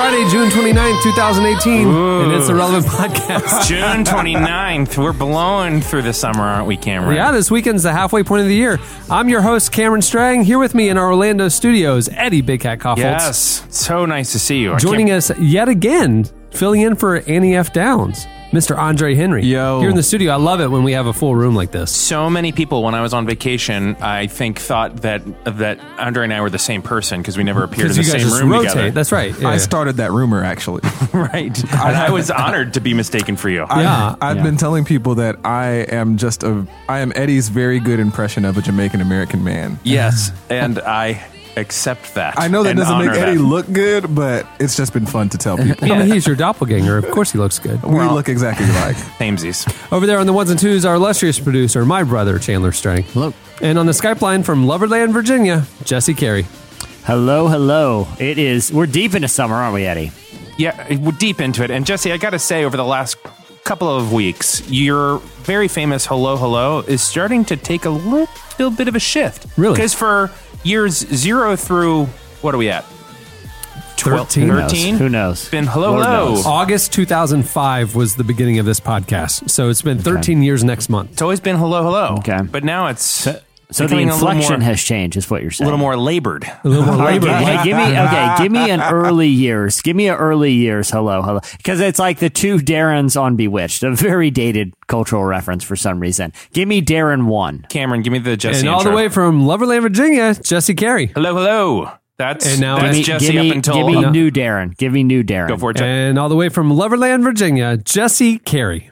Friday, June 29th, 2018, and it's a Relevant Podcast. June 29th. We're blowing through the summer, aren't we, Cameron? Yeah, this weekend's the halfway point of the year. I'm your host, Cameron Strang. Here with me in our Orlando studios, Eddie Big Cat Kaufholz. Yes. So nice to see you. I Joining can't- us yet again, filling in for Annie F. Downs, Mr. Andre Henry. Yo. Here in the studio. I love it when we have a full room like this. So many people, when I was on vacation, I think thought that that Andre and I were the same person because we never appeared in the you guys same just room rotate. together. That's right. Yeah. I started that rumor actually. right. And I was honored to be mistaken for you. Yeah. I, have been telling people that I am just a I am Eddie's very good impression of a Jamaican American man. yes, and I accept that. I know that doesn't make Eddie that. look good, but it's just been fun to tell people. Well, he's your doppelganger. Of course he looks good. we look exactly alike. Samesies. Over there on the ones and twos, our illustrious producer, my brother, Chandler Strang. Hello. And on the Skype line from Loverland, Virginia, Jesse Carey. Hello, hello. It is. We're deep into summer, aren't we, Eddie? Yeah, we're deep into it. And Jesse, I got to say, over the last couple of weeks, your very famous "Hello, Hello" is starting to take a little bit of a shift. Really? Because for years zero through what are we at? 13. Who knows? 13? Who knows? It's been hello, Lord hello. knows. August 2005 was the beginning of this podcast. So it's been 13 years next month. It's always been hello, hello. Okay. But now it's So the becoming a little inflection more- has changed, is what you're saying. a little more labored. A little more labored. labor. hey, give me okay. Give me an early years. Give me an early years. Hello, hello. Because it's like the two Darrens on Bewitched, a very dated cultural reference for some reason. Give me Darren one. Cameron, give me the Jesse and all the way from Loverland, Virginia, Jesse Carey. hello, hello. That's And now that's Give Give me, Jesse give me, up until give me No. new Darren. Give me new Darren. go for it. And all the way from Loverland, Virginia, Jesse Carey.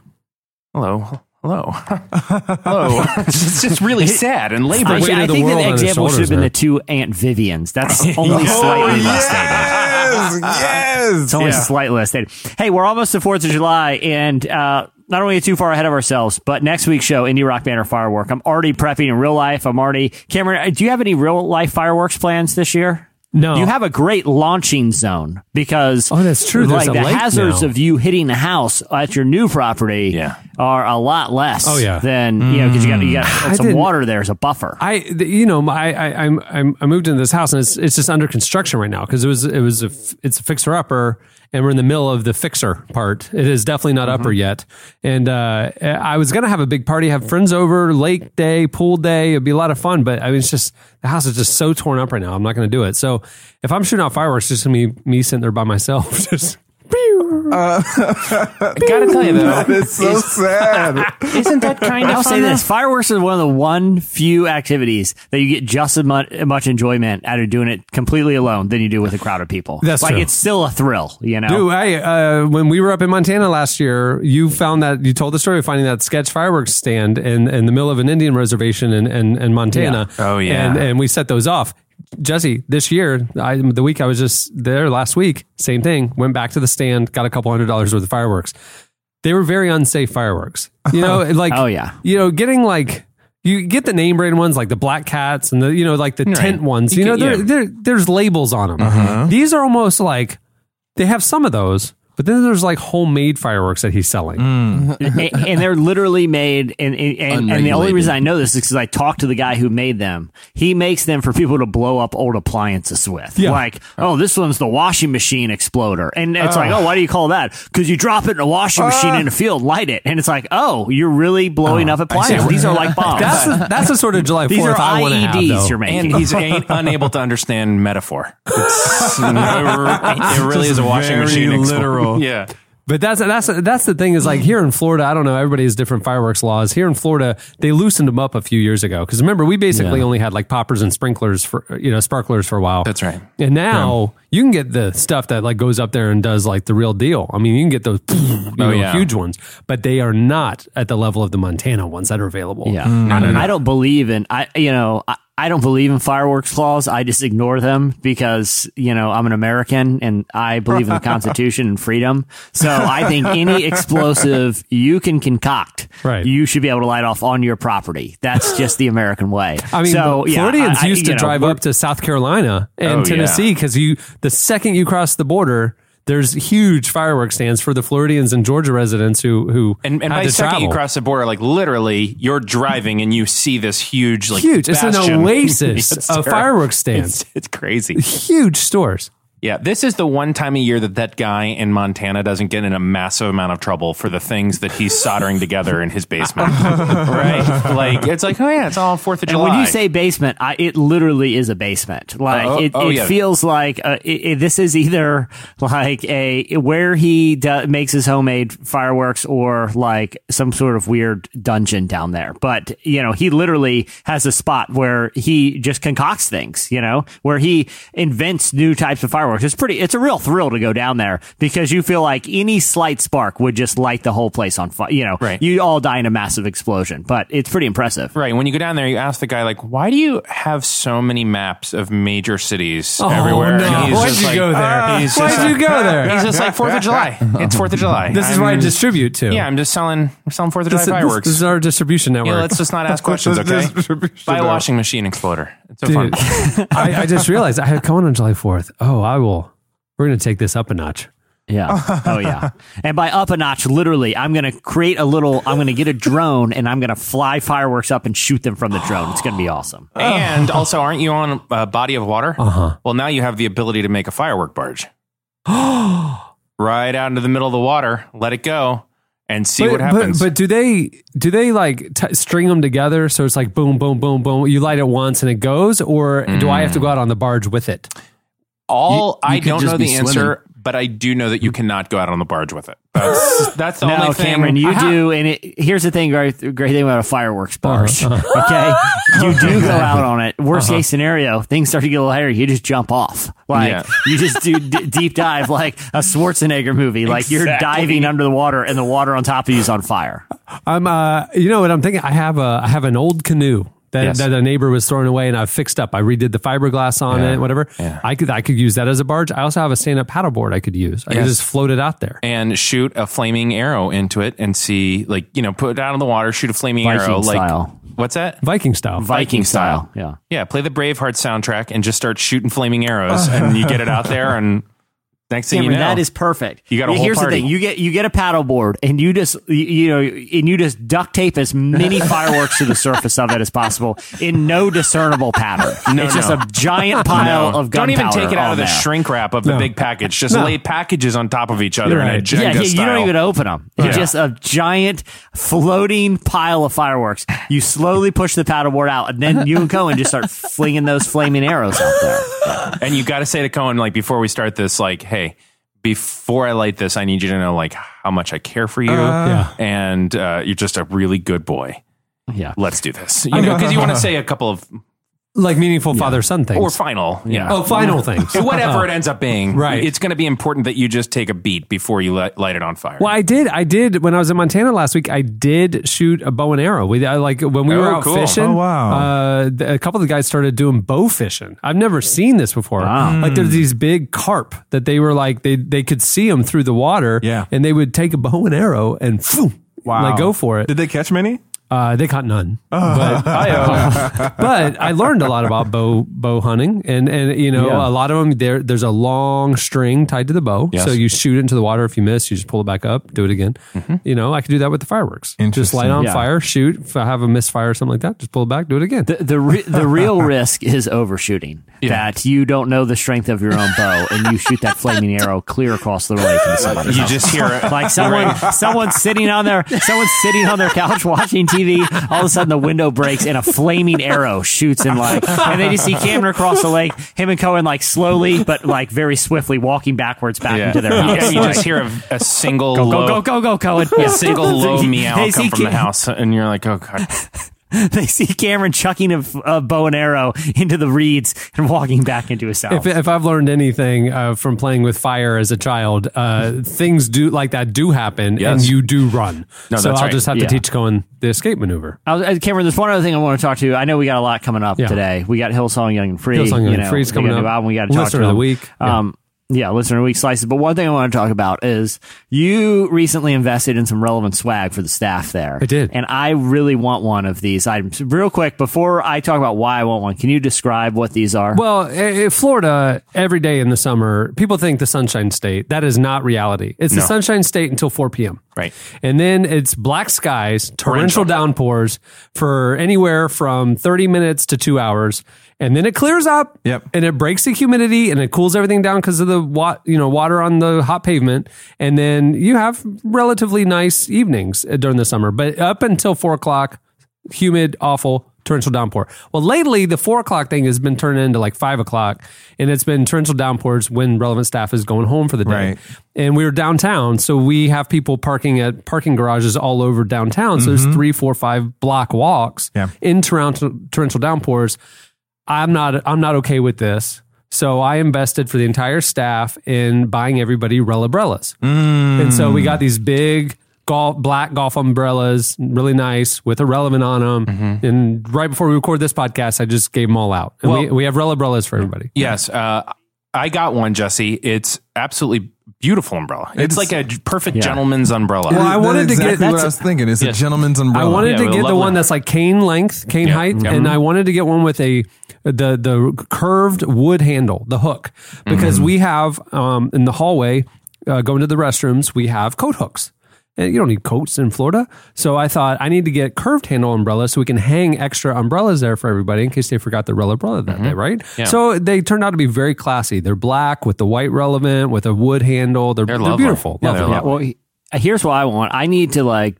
hello, hello, hello. it's just really sad and labored. Actually, weight I of the think that example should have been man. the two Aunt Vivians. That's only Oh, slightly less dated. yes, yes. It's only Yeah. slightly less dated. Hey, we're almost to Fourth of July, and uh, not only too far ahead of ourselves, but next week's show, Indie Rock Banner Firework. I'm already prepping in real life. I'm already Cameron. uh, Do you have any real life fireworks plans this year? No. You have a great launching zone because Oh, that's true. There's Like the hazards now. of you hitting the house at your new property Yeah. are a lot less. Oh, yeah. than you know because you got you got mm. some water there as a buffer. I, you know, my, I, I'm, I'm, I moved into this house and it's, it's just under construction right now because it was, it was, a, it's a fixer upper and we're in the middle of the fixer part. It is definitely not upper yet. And, uh, I was going to have a big party, have friends over, lake day, pool day. It'd be a lot of fun, but I mean, it's just, the house is just so torn up right now. I'm not going to do it. So if I'm shooting out fireworks, it's just going to be me sitting there by myself. just, I gotta tell you though, It's so sad. isn't that kind of I'll say though? this: fireworks is one of the one few activities that you get just as much, much enjoyment out of doing it completely alone than you do with a crowd of people. That's like true. it's still a thrill, you know. Dude, I uh, when we were up in Montana last year, you found that you told the story of finding that sketch fireworks stand in, in the middle of an Indian reservation in, in, in Montana. Yeah. Oh, yeah. and and we set those off. Jesse, this year, I, the week I was just there last week, same thing. Went back to the stand, got a couple hundred dollars worth of fireworks. They were very unsafe fireworks. You know, like Oh, yeah. you know, getting like. You get the name brand ones like the black cats and the you know like the tent ones. You, You know, get- there, yeah. there there's labels on them. Uh-huh. These are almost like they have some of those, but then there's like homemade fireworks that he's selling. Mm. and, and they're literally made and and, and, and the only reason I know this is because I talked to the guy who made them. He makes them for people to blow up old appliances with. Yeah. Like, oh, this one's the washing machine exploder. And it's like, oh, oh why do you call that? Because you drop it in a washing machine uh. in a field, light it. And it's like, oh, you're really blowing oh, up appliances. These are like bombs. That's the, that's the sort of July These are Fourth I want to have. IEDs though. you're making. and he's a- unable to understand metaphor. It's, it really is a washing very machine. expl- Yeah. But that's that's that's the thing is like here in Florida, I don't know. Everybody has different fireworks laws. Here in Florida, they loosened them up a few years ago because remember we basically Yeah. only had like poppers and sprinklers for you know sparklers for a while. That's right. And now you can get the stuff that like goes up there and does like the real deal. I mean, you can get those you oh, know, yeah. huge ones, but they are not at the level of the Montana ones that are available. Yeah, mm. I, I don't believe in I. You know, I, I don't believe in fireworks laws. I just ignore them because you know I'm an American and I believe in the Constitution and freedom. So I think any explosive you can concoct, Right. you should be able to light off on your property. That's just the American way. I mean, so, yeah, Floridians I- I- used to know, drive up to South Carolina and Oh, Tennessee because you the second you cross the border, there's huge fireworks stands for the Floridians and Georgia residents who who And, and had by to the second you cross the border, like literally, you're driving and you see this huge, like Huge. It's an oasis It's of terrible. fireworks stands. It's, it's crazy. huge stores. Yeah, this is the one time a year that that guy in Montana doesn't get in a massive amount of trouble for the things that he's soldering together in his basement. right? Like it's like, oh yeah, it's all Fourth of And July. when you say basement, I, it literally is a basement. Like Oh, it, oh, it yeah. feels like uh, it, it- this is either like a where he do, makes his homemade fireworks or like some sort of weird dungeon down there. But you know, he literally has a spot where he just concocts things. You know, where he invents new types of fireworks. It's pretty. It's a real thrill to go down there because you feel like any slight spark would just light the whole place on fire. You know, Right. you all die in a massive explosion. But it's pretty impressive. Right. When you go down there, you ask the guy, like, why do you have so many maps of major cities Oh, everywhere? no. Why'd you like, go there? He's Why'd just you like- go ah, ah. there? He's just like, Fourth of July. It's Fourth of July. This is where I distribute to. Yeah, I'm just selling, I'm selling Fourth of July This, this, fireworks. this is our distribution network. yeah, let's just not ask questions, okay? Distribution Buy a network. washing machine exploder. It's so Dude, fun. I, I just realized I had coming on July 4th. Oh, I will. We're going to take this up a notch. Yeah. Oh, yeah. And by up a notch, literally, I'm going to create a little, I'm going to get a drone and I'm going to fly fireworks up and shoot them from the drone. It's going to be awesome. And also, aren't you on a body of water? Uh huh. Well, now you have the ability to make a firework barge. right out into the middle of the water, let it go, and see but, what happens. But, but do they do they like t- string them together so it's like boom, boom, boom, boom? You light it once and it goes, or do I have to go mm. out on the barge with it? All You- you I don't know be the answer, but I do know that you cannot go out on the barge with it. That's, that's the No, only thing. Cameron, you I ha- do. And it, here's the thing, great, great thing about a fireworks barge. Uh-huh. Okay. You do go out on it. Worst case scenario, things start to get a little hairy. You just jump off. Like, Yeah. you just do d- deep dive like a Schwarzenegger movie. Like, you're diving under the water and the water on top of you is on fire. I'm uh, you know what I'm thinking? I have a I have an old canoe. That, Yes. that a neighbor was throwing away, and I've fixed up. I redid the fiberglass on Yeah. it, whatever. Yeah. I could I could use that as a barge. I also have a stand up paddleboard I could use. I could just float it out there. and shoot a flaming arrow into it and see, like, you know, put it out in the water, shoot a flaming Viking arrow. Like, what's that? Viking style. Viking style. Yeah. Yeah, play the Braveheart soundtrack and just start shooting flaming arrows, and you get it out there, and next thing Cameron, you know, that is perfect. You got a whole Here's party. the thing: you get you get a paddleboard, and you just you, you know, and you just duct tape as many fireworks to the surface of it as possible in no discernible pattern. No, it's just a giant pile No. of Don't even take it out of the there. shrink wrap of the big package. Just No. lay packages on top of each other You're in a. Jenga Yeah, yeah, you don't even open them. It's Yeah. just a giant floating pile of fireworks. You slowly push the paddleboard out, and then you and Cohen just start flinging those flaming arrows out there. And you got to say to Cohen, like, before we start this, like, hey, before I light this, I need you to know, like, how much I care for you. Yeah. And uh, you're just a really good boy. Yeah. Let's do this. You know, because you want to say a couple of, like meaningful father son things. or final, you know. oh, final things. Whatever it ends up being, Right. It's going to be important that you just take a beat before you light, light it on fire. Well, I did. I did when I was in Montana last week. I did shoot a bow and arrow. We I, like when we Oh, were out cool. fishing. Oh, wow. Uh, th- a couple of the guys started doing bow fishing. I've never seen this before. Wow. Like there's these big carp that they were like they they could see them through the water. Yeah. and they would take a bow and arrow and phew, Wow. like go for it. Did they catch many? Uh, they caught none, Oh. but, but I learned a lot about bow bow hunting, and and you know Yeah. a lot of them there. There's a long string tied to the bow, Yes. so you shoot it into the water. If you miss, you just pull it back up, do it again. You know, I could do that with the fireworks. Just light on Yeah. fire, shoot. If I have a misfire or something like that, just pull it back, do it again. The the, re- the real risk is overshooting. that you don't know the strength of your own bow and you shoot that flaming arrow clear across the lake into somebody's You house. just hear it. like someone someone's sitting on their someone's sitting on their couch watching TV. All of a sudden, the window breaks and a flaming arrow shoots in like, and then you see Cameron across the lake. Him and Cohen like slowly but like very swiftly walking backwards back into their house. Yeah, you just hear a, a single go low, go go go go Cohen. a single low meow come from the house, and you're like, oh god. They see Cameron chucking a, a bow and arrow into the reeds and walking back into his house. If, if I've learned anything uh, from playing with fire as a child, uh, things do like that do happen, Yes. and you do run. No, so I'll right. just have Yeah. to teach Cohen the escape maneuver. I was, uh, Cameron, there's one other thing I want to talk to you. I know we got a lot coming up Yeah. today. We got Hillsong Young and Free. Hillsong Young you and know, Free's coming got a new up. album. We got to talk Listener to of the week. Um, yeah, listener of the week slices. But one thing I want to talk about is you recently invested in some relevant swag for the staff there. I did. and I really want one of these items. Real quick, before I talk about why I want one, can you describe what these are? Well, i- i- Florida, every day in the summer, people think the Sunshine State. That is not reality. It's the Sunshine State until 4 p.m. Right. And then it's black skies, torrential, Torrential. downpours for anywhere from 30 minutes to two hours. And then it clears up. Yep. And it breaks the humidity and it cools everything down because of the wa- you know water on the hot pavement. And then you have relatively nice evenings uh, during the summer. But up until four o'clock, humid, awful, torrential downpour. Well, lately the four o'clock thing has been turned into like five o'clock, and it's been torrential downpours when relevant staff is going home for the day. Right. And we were downtown, so we have people parking at parking garages all over downtown. So there's three, four, five block walks Yeah. in torrential, torrential downpours. I'm not I'm not okay with this. So I invested for the entire staff in buying everybody Rel umbrellas. And so we got these big golf black golf umbrellas, really nice with a relevant on them. And right before we record this podcast, I just gave them all out. And we, Well- we have Rel umbrellas for everybody. Yes, uh, I got one, Jesse. It's absolutely beautiful umbrella. It's, It's- like a perfect Yeah. gentleman's umbrella. Well, I That's wanted to get- exactly what I was thinking. It's Yes. a gentleman's umbrella. I wanted Yeah, to get the one that's like cane length, cane Yeah, height, yeah. and I wanted to get one with a the the curved wood handle, the hook, because Mm-hmm. we have um, in the hallway uh, going to the restrooms, we have coat hooks. And you don't need coats in Florida, so I thought I need to get curved handle umbrellas so we can hang extra umbrellas there for everybody in case they forgot their relevant umbrella that day, right? Mm-hmm. Yeah. So they turned out to be very classy. They're black with the white relevant with a wood handle. They're, They're they're, beautiful. Yeah, lovely. they're Yeah, well, here's what I want. I need to like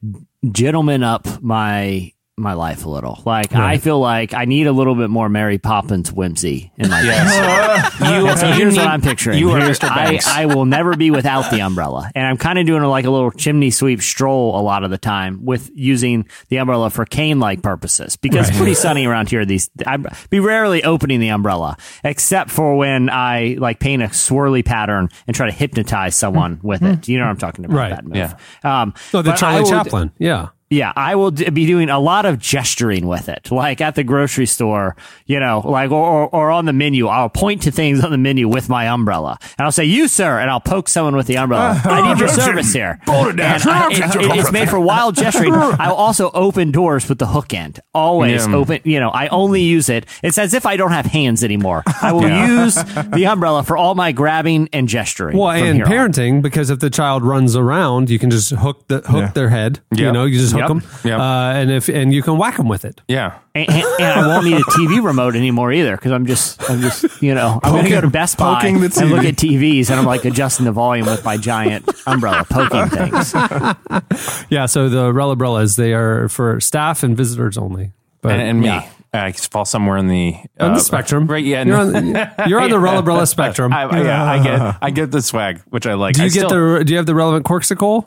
gentleman up my my life a little. Like I feel like I need a little bit more Mary Poppins whimsy in my Yes. life. you, So you here's need- what I'm picturing. You are Here- Mr. I, Banks. I will never be without the umbrella, and I'm kind of doing like a little chimney sweep stroll a lot of the time with using the umbrella for cane-like purposes because it's pretty sunny around here. These I'd be rarely opening the umbrella except for when I like paint a swirly pattern and try to hypnotize someone with it. You know what I'm talking about? Right. That move. Yeah. Um, So the Charlie will- Chaplin, yeah. Yeah, I will d- be doing a lot of gesturing with it, like at the grocery store, you know, like or, or, or on the menu. I'll point to things on the menu with my umbrella, and I'll say, "You, sir," and I'll poke someone with the umbrella. I need your service here. And I- it- it- it's made for wild gesturing. I'll also open doors with the hook end. Always Yeah. open. You know, I only use it. It's as if I don't have hands anymore. I will use the umbrella for all my grabbing and gesturing. Well, and here on. parenting because if the child runs around, you can just hook the hook Yeah. their head. You know, you just hook Yep. them, Yep. uh, and if and you can whack them with it. yeah. and, and, and I won't need a TV remote anymore either because I'm just, I'm just, you know, I'm going to go to Best Buy poking and look at TVs and I'm like adjusting the volume with my giant umbrella, poking things. Yeah. So the Relabrillas, they are for staff and visitors only. But And, and me. Yeah. I fall somewhere in the on uh, the spectrum, Right. Yeah. you're on, the- you're on the Relabrilla spectrum. I, I, yeah, I get I get the swag, which I like. do you I get still- the? Do you have the relevant Corkcicle?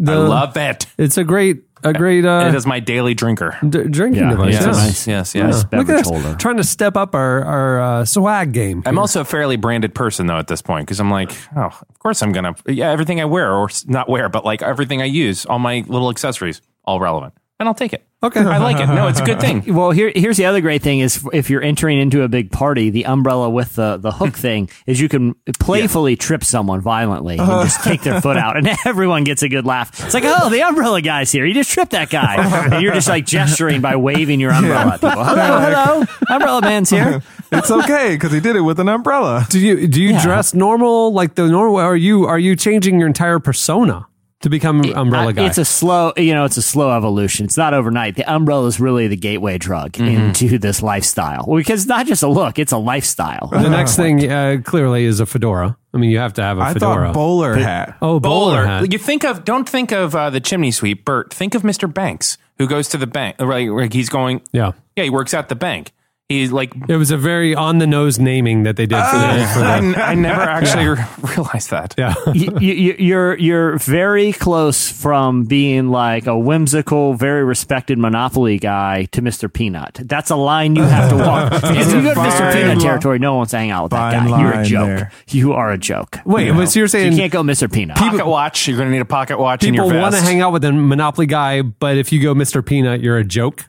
The, I love it. It's a great, a great uh, It is my daily drinker. d- drinking Yeah, device. it's a yeah. nice- yes, nice yes. Look at us holder. trying to step up our our uh, swag game. I'm also a fairly branded person though at this point because I'm like, oh, of course I'm gonna, yeah, everything I wear or not wear, but like everything I use, all my little accessories, all relevant, and I'll take it. Okay. I like it. No, it's a good thing. Well, here, here's the other great thing is if you're entering into a big party, the umbrella with the, the hook thing is you can playfully trip someone violently and just take their foot out and everyone gets a good laugh. It's like, oh, the umbrella guy's here. You just tripped that guy. And you're just like gesturing by waving your umbrella at people. Hello, hello. Umbrella man's here. it's okay because he did it with an umbrella. Do you do you dress normal like the normal? Or are you are you changing your entire persona? To become umbrella Uh, guy. It's a slow, you know, it's a slow evolution. It's not overnight. The umbrella is really the gateway drug Mm-hmm. into this lifestyle. Because it's not just a look; it's a lifestyle. the next thing uh, clearly is a fedora. I mean, you have to have a I fedora. thought bowler hat. oh, bowler, Bowler. hat. You think of don't think of uh, the chimney sweep, Bert. Think of Mr. Banks who goes to the bank. Right, like he's going. Yeah. yeah, he works at the bank. He's like. It was a very on the nose naming that they did for the. Ah. For I, the I never actually re- realized that. yeah. you, you, you're you're very close from being like a whimsical, very respected Monopoly guy to Mr. Peanut. That's a line you have to walk. Because if you go to Mr. Peanut territory, no one wants to hang out with that guy. You're a joke. there. You are a joke. Wait, but so you're saying you can't go Mr. Peanut. Pocket watch. You're going to need a pocket watch in your people vest. want to hang out with a Monopoly guy, but if you go Mr. Peanut, you're a joke?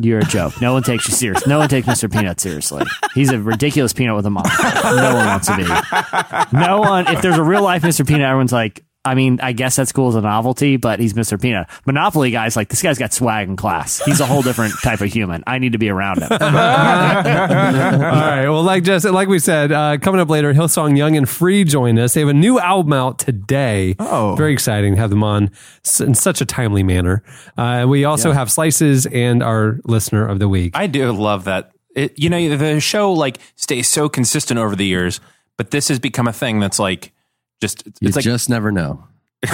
You're a joke. No one takes you serious. No one takes Mr. Peanut seriously. He's a ridiculous peanut with a mom. No one wants to be. No one. If there's a real life Mr. Peanut, everyone's like, I mean, I guess that's cool as a novelty, but he's Mr. Peanut. Monopoly guys like this guy's got swag and class. He's a whole different type of human. I need to be around him. All right. Well, like just like we said, uh, coming up later, Hillsong Young and Free join us. They have a new album out today. Oh. very exciting to have them on in such a timely manner. Uh, we also have slices and our listener of the week. I do love that. It, you know, the show like stays so consistent over the years, but this has become a thing that's like just it's You like just never know.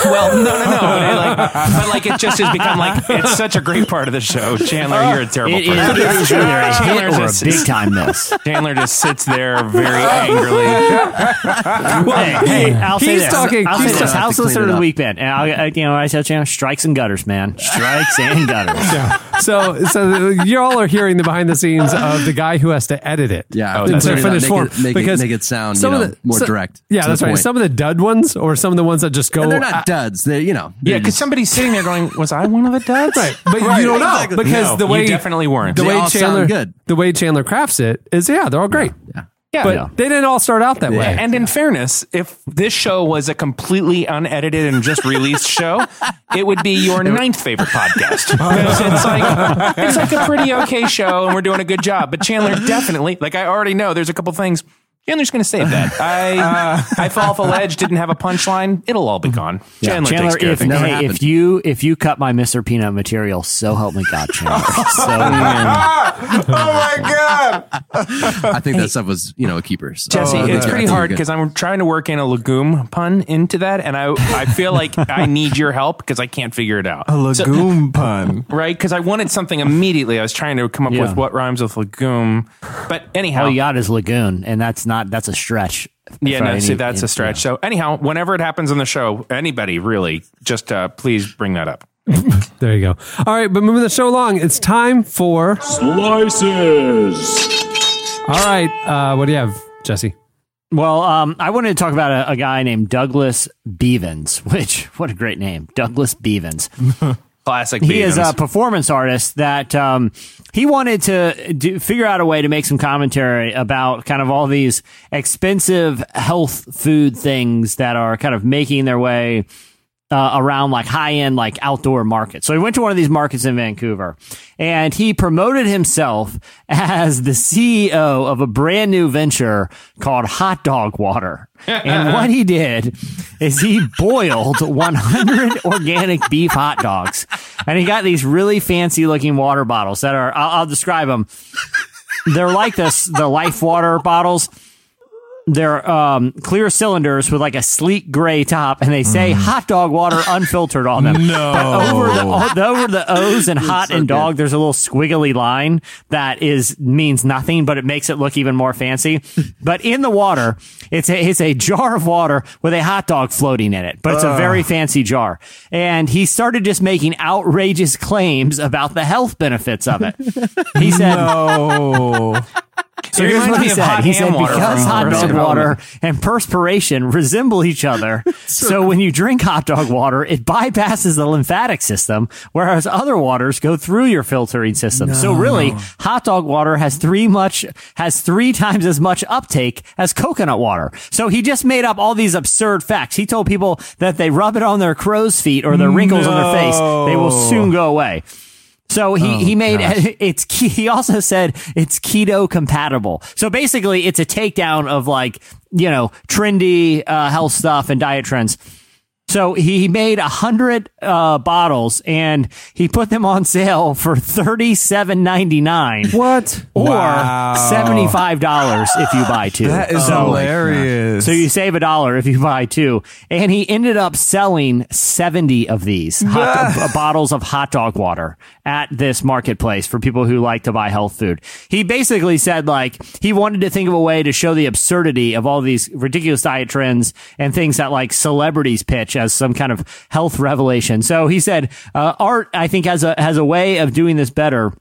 Well, no, no, no, but, like, but like it just has become like it's such a great part of the show. Chandler, you're a terrible It is, person. it is either a Chandler hit or a big time miss. Chandler just sits there very angrily. hey, hey, I'll say he's this. talking- I'll he's say this. House to clean listener of the up. week, Ben. And I, I, you know, I tell Chandler, strikes and gutters, man. Strikes and gutters. so, so you all are hearing the behind the scenes of the guy who has to edit it. Yeah, Oh, into that's right. finished make form It, make, because it, make it sound you some of know, the- more so- direct. Yeah, that's right. point. Some of the dud ones, or some of the ones that just go. Not duds. They, you know, Yeah, because somebody's sitting there going, "Was I one of the duds?" Right, but you don't know exactly. because No, the way definitely weren't. The They way Chandler, good. the way Chandler crafts it is, yeah, they're all great. yeah. Yeah, But Yeah. they didn't all start out that way. And in fairness, if this show was a completely unedited and just released show, it would be your ninth favorite podcast. It's like it's like a pretty okay show and we're doing a good job. But Chandler definitely, like I already know, there's a couple things. Chandler's going to save that. I I fall off a ledge, didn't have a punchline. It'll all be mm-hmm. gone. Chandler, Chandler, takes care if, of things. Hey, if you if you cut my Mr. Peanut material, so help me God, Chandler. so oh my god! I think that stuff was you know a keeper. So. Jesse, I think it's you're- pretty hard because I'm trying to work in a legume pun into that, and I I feel like I need your help because I can't figure it out. A So- legume pun. right? Because I wanted something immediately. I was trying to come up Yeah. with what rhymes with legume, but anyhow, all you got is Lagoon, and that's not that's a stretch. yeah, no, any- see, that's a yeah. stretch. So anyhow, whenever it happens on the show, anybody really, just uh, please bring that up. There you go. All right, but moving the show along, it's time for. Slices. All right, uh, what do you have, Jesse? Well, um, I wanted to talk about a, a guy named Douglas Bevans, which what a great name, Douglas Bevans. Classic. he is a performance artist that um, he wanted to do, figure out a way to make some commentary about kind of all these expensive health food things that are kind of making their way uh, around like high end like outdoor markets. So he went to one of these markets in Vancouver and he promoted himself as the CEO of a brand new venture called Hot Dog Water. and what he did is he boiled 100 organic beef hot dogs and he got these really fancy looking water bottles that are I'll, I'll describe them. They're like this the Life Water bottles they're um, clear cylinders with like a sleek gray top, and they say hot dog water unfiltered on them. No, but over the over the O's and hot and dog, there's a little squiggly line that is means nothing, but it makes it look even more fancy. but in the water, it's a it's a jar of water with a hot dog floating in it, but it's a very fancy jar. And he started just making outrageous claims about the health benefits of it. He said. Oh, So here's what he said. hot He said because hot dog water and perspiration resemble each other, so when you drink hot dog water, it bypasses the lymphatic system, whereas other waters go through your filtering system. So really, hot dog water has three much has three times as much uptake as coconut water. So he just made up all these absurd facts. He told people that they rub it on their crow's feet or their wrinkles on their face, they will soon go away. So he, he made it's ke- he also said it's keto compatible. So basically it's a takedown of like, you know, trendy uh, health stuff and diet trends. So he made a hundred uh, bottles and he put them on sale for thirty seven ninety nine. What? Or Wow. seventy five dollars if you buy two. That is so, hilarious. so you save a dollar if you buy two. And he ended up selling 70 of these hot, uh, bottles of hot dog water at this marketplace for people who like to buy health food. He basically said like he wanted to think of a way to show the absurdity of all these ridiculous diet trends and things that like celebrities pitch as some kind of health revelation. So he said, uh, art, I think has a, has a way of doing this better